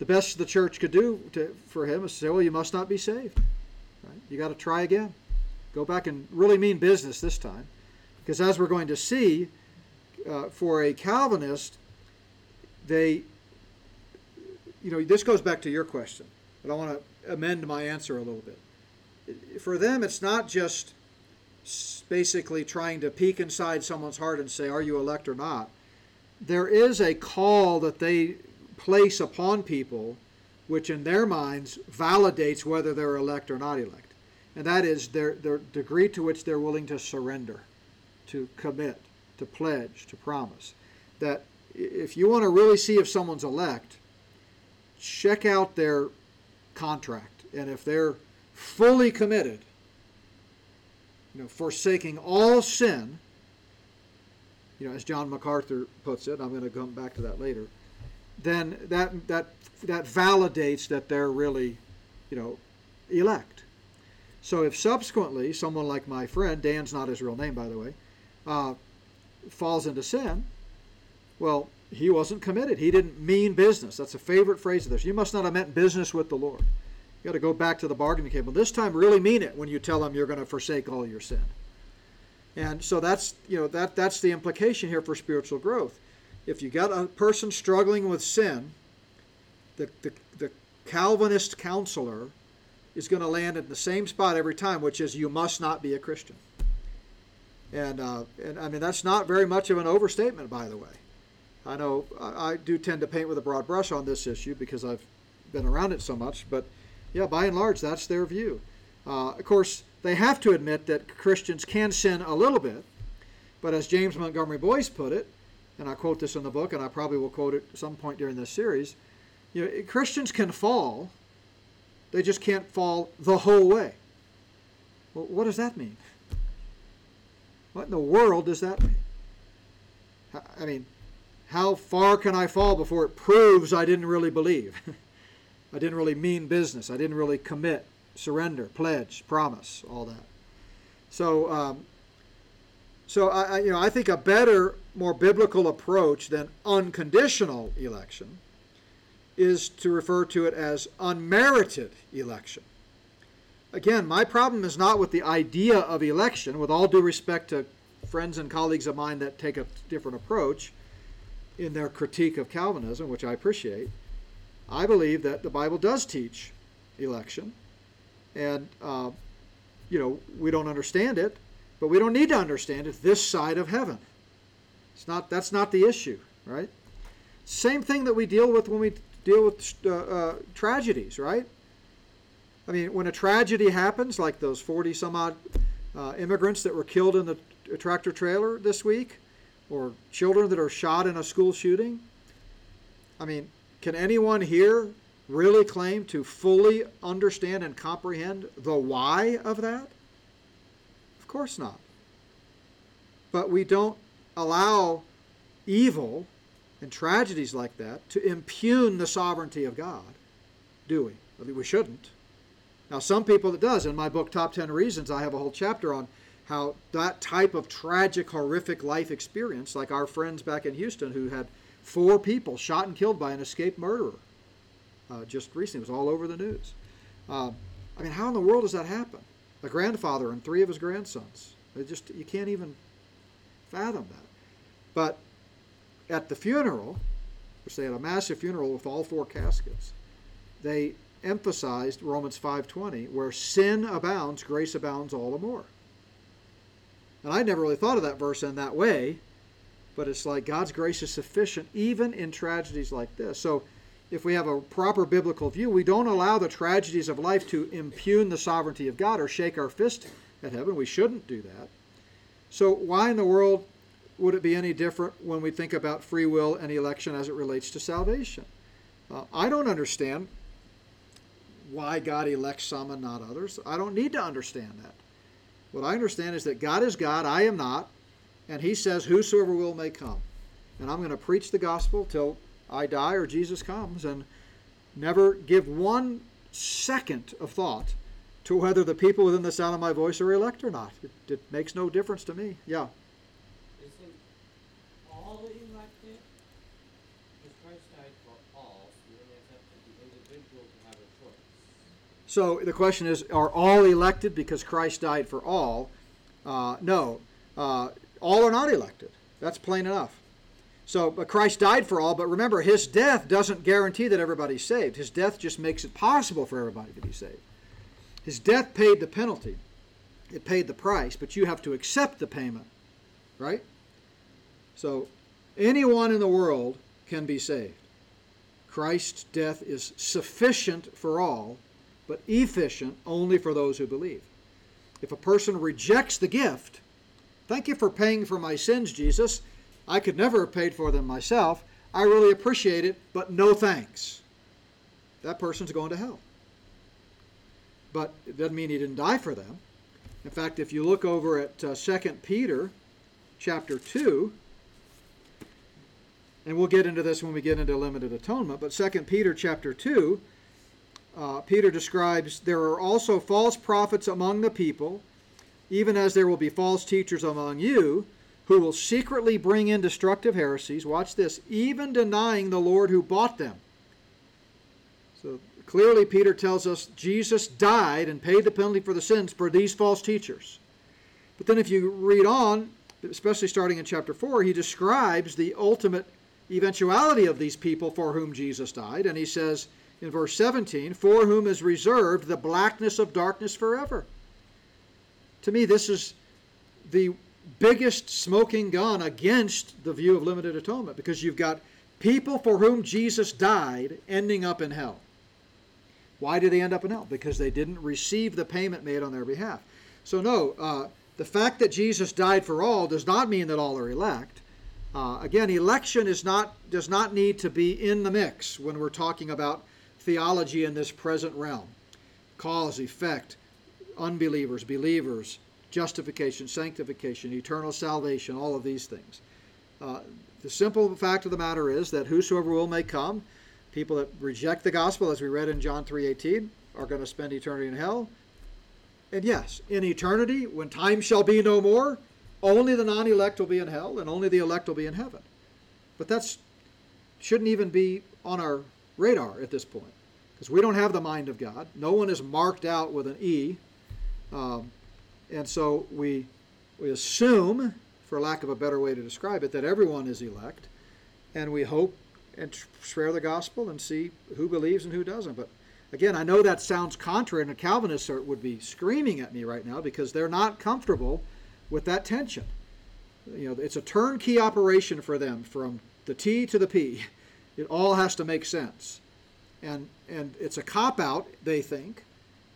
the best the church could do to, for him is say, "Well, you must not be saved. Right? You got to try again. Go back and really mean business this time, because as we're going to see." Uh, for a Calvinist, they, you know, this goes back to your question, but I want to amend my answer a little bit. For them, it's not just basically trying to peek inside someone's heart and say, Are you elect or not? There is a call that they place upon people, which in their minds validates whether they're elect or not elect. and that is their, their degree to which they're willing to surrender, to commit, to pledge, to promise. That if you want to really see if someone's elect, check out their contract. And if they're fully committed, you know, forsaking all sin, you know, as John MacArthur puts it, I'm going to come back to that later, then that that that validates that they're really, you know, elect. So if subsequently someone like my friend, Dan's not his real name, by the way, uh, falls into sin, well, he wasn't committed. He didn't mean business. That's a favorite phrase of this. You must not have meant business with the Lord. You got to go back to the bargaining table. This time, really mean it when you tell him you're going to forsake all your sin. And so that's you know that that's the implication here for spiritual growth. If you got a person struggling with sin, the the, the Calvinist counselor is going to land in the same spot every time, which is you must not be a Christian. And uh, and I mean that's not very much of an overstatement, by the way. I know I, I do tend to paint with a broad brush on this issue because I've been around it so much, but yeah, by and large, that's their view. Uh, of course, they have to admit that Christians can sin a little bit, but as James Montgomery Boice put it, and I quote this in the book, and I probably will quote it some point during this series, you know, Christians can fall, they just can't fall the whole way. Well, what does that mean? What in the world does that mean? I mean, how far can I fall before it proves I didn't really believe? *laughs* I didn't really mean business. I didn't really commit, surrender, pledge, promise, all that. So, um, so I, you know, I think a better, more biblical approach than unconditional election is to refer to it as unmerited election. Again, my problem is not with the idea of election, with all due respect to friends and colleagues of mine that take a different approach in their critique of Calvinism, which I appreciate. I believe that the Bible does teach election, and uh, you know we don't understand it, but we don't need to understand it this side of heaven. It's not that's not the issue, right? Same thing that we deal with when we deal with uh, uh, tragedies, right? I mean, when a tragedy happens, like those 40 some odd uh, immigrants that were killed in the tractor trailer this week, or children that are shot in a school shooting, I mean, can anyone here really claim to fully understand and comprehend the why of that? Course not. But we don't allow evil and tragedies like that to impugn the sovereignty of God, do we? I mean, we shouldn't. Now, some people it does. In my book, Top 10 Reasons, I have a whole chapter on how that type of tragic, horrific life experience, like our friends back in Houston who had four people shot and killed by an escaped murderer uh, just recently, it was all over the news. Uh, I mean, how in the world does that happen? A grandfather and three of his grandsons. It just you can't even fathom that. But at the funeral, which they had a massive funeral with all four caskets, they emphasized Romans 5:20, where sin abounds, grace abounds all the more. And I never really thought of that verse in that way, but it's like God's grace is sufficient even in tragedies like this. So if we have a proper biblical view, we don't allow the tragedies of life to impugn the sovereignty of God or shake our fist at heaven. We shouldn't do that. So why in the world would it be any different when we think about free will and election as it relates to salvation? Uh, I don't understand why God elects some and not others. I don't need to understand that. What I understand is that God is God, I am not, and He says, Whosoever will may come. And I'm going to preach the gospel till I die or Jesus comes, and never give one second of thought to whether the people within the sound of my voice are elect or not. It, it makes no difference to me. Yeah. Isn't all elected? Because Christ died for all, so then it's up to the individual to have a choice. So the question is, are all elected because Christ died for all? Uh, no. Uh, all are not elected. That's plain enough. So, Christ died for all, but remember, his death doesn't guarantee that everybody's saved. His death just makes it possible for everybody to be saved. His death paid the penalty, it paid the price, but you have to accept the payment, right? So, anyone in the world can be saved. Christ's death is sufficient for all, but efficient only for those who believe. If a person rejects the gift, thank you for paying for my sins, Jesus. I could never have paid for them myself. I really appreciate it, but no thanks. That person's going to hell. But it doesn't mean he didn't die for them. In fact, if you look over at uh, 2 Peter chapter 2, and we'll get into this when we get into limited atonement, but 2 Peter chapter 2, uh, Peter describes there are also false prophets among the people, even as there will be false teachers among you, who will secretly bring in destructive heresies. Watch this, even denying the Lord who bought them. So clearly, Peter tells us Jesus died and paid the penalty for the sins for these false teachers. But then, if you read on, especially starting in chapter 4, he describes the ultimate eventuality of these people for whom Jesus died. And he says in verse 17, For whom is reserved the blackness of darkness forever. To me, this is the biggest smoking gun against the view of limited atonement because you've got people for whom Jesus died ending up in hell. Why do they end up in hell? Because they didn't receive the payment made on their behalf. So, no, uh, the fact that Jesus died for all does not mean that all are elect. Uh, again, election is not does not need to be in the mix when we're talking about theology in this present realm. Cause, effect, unbelievers, believers, justification, sanctification, eternal salvation, all of these things. Uh, the simple fact of the matter is that whosoever will may come. People that reject the gospel, as we read in John 3:18, are going to spend eternity in hell. And yes, in eternity, when time shall be no more, only the non-elect will be in hell, and only the elect will be in heaven. But that's shouldn't even be on our radar at this point, because we don't have the mind of God. No one is marked out with an E, um, and so we we assume, for lack of a better way to describe it, that everyone is elect, and we hope and share the gospel and see who believes and who doesn't. But again, I know that sounds contrary, and the Calvinists are, would be screaming at me right now because they're not comfortable with that tension. You know, it's a turnkey operation for them from the T to the P. It all has to make sense. And, and it's a cop out, they think,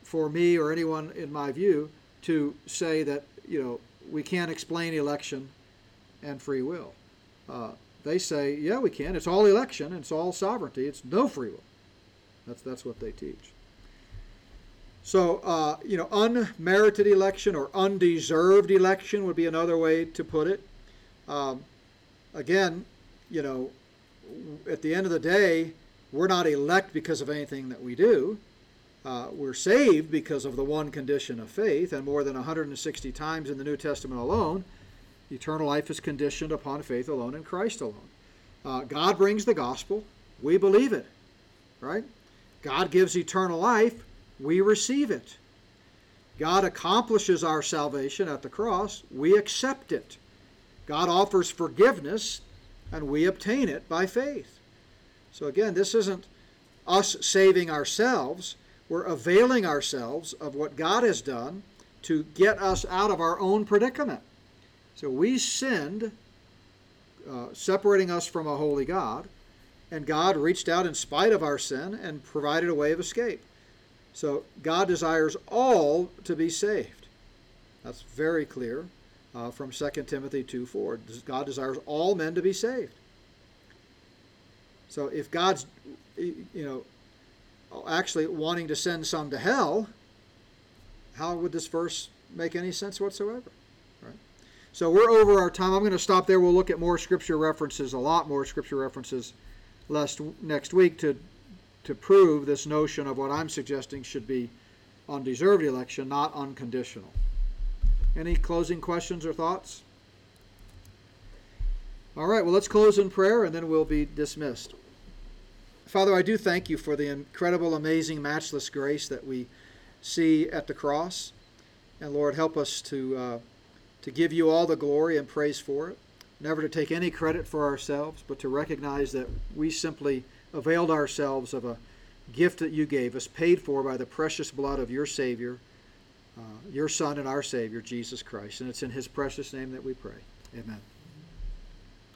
for me or anyone in my view, to say that, you know, we can't explain election and free will. Uh, they say, yeah, we can. It's all election, it's all sovereignty, it's no free will. That's, that's what they teach. So, uh, you know, unmerited election or undeserved election would be another way to put it. Um, again, you know, at the end of the day, we're not elect because of anything that we do. Uh, we're saved because of the one condition of faith, and more than 160 times in the New Testament alone, eternal life is conditioned upon faith alone in Christ alone. Uh, God brings the gospel, we believe it, right? God gives eternal life, we receive it. God accomplishes our salvation at the cross, we accept it. God offers forgiveness, and we obtain it by faith. So again, this isn't us saving ourselves, we're availing ourselves of what God has done to get us out of our own predicament. So we sinned, uh, separating us from a holy God, and God reached out in spite of our sin and provided a way of escape. So God desires all to be saved. That's very clear uh, from 2 Timothy 2 4. God desires all men to be saved. So if God's, you know, actually wanting to send some to hell, how would this verse make any sense whatsoever? Right? So we're over our time. I'm going to stop there. We'll look at more scripture references, a lot more scripture references, next week to to prove this notion of what I'm suggesting should be undeserved election, not unconditional. Any closing questions or thoughts? All right, well, let's close in prayer and then we'll be dismissed. Father, I do thank you for the incredible, amazing, matchless grace that we see at the cross. And Lord, help us to, uh, to give you all the glory and praise for it. Never to take any credit for ourselves, but to recognize that we simply availed ourselves of a gift that you gave us, paid for by the precious blood of your Savior, uh, your Son and our Savior, Jesus Christ. And it's in his precious name that we pray. Amen.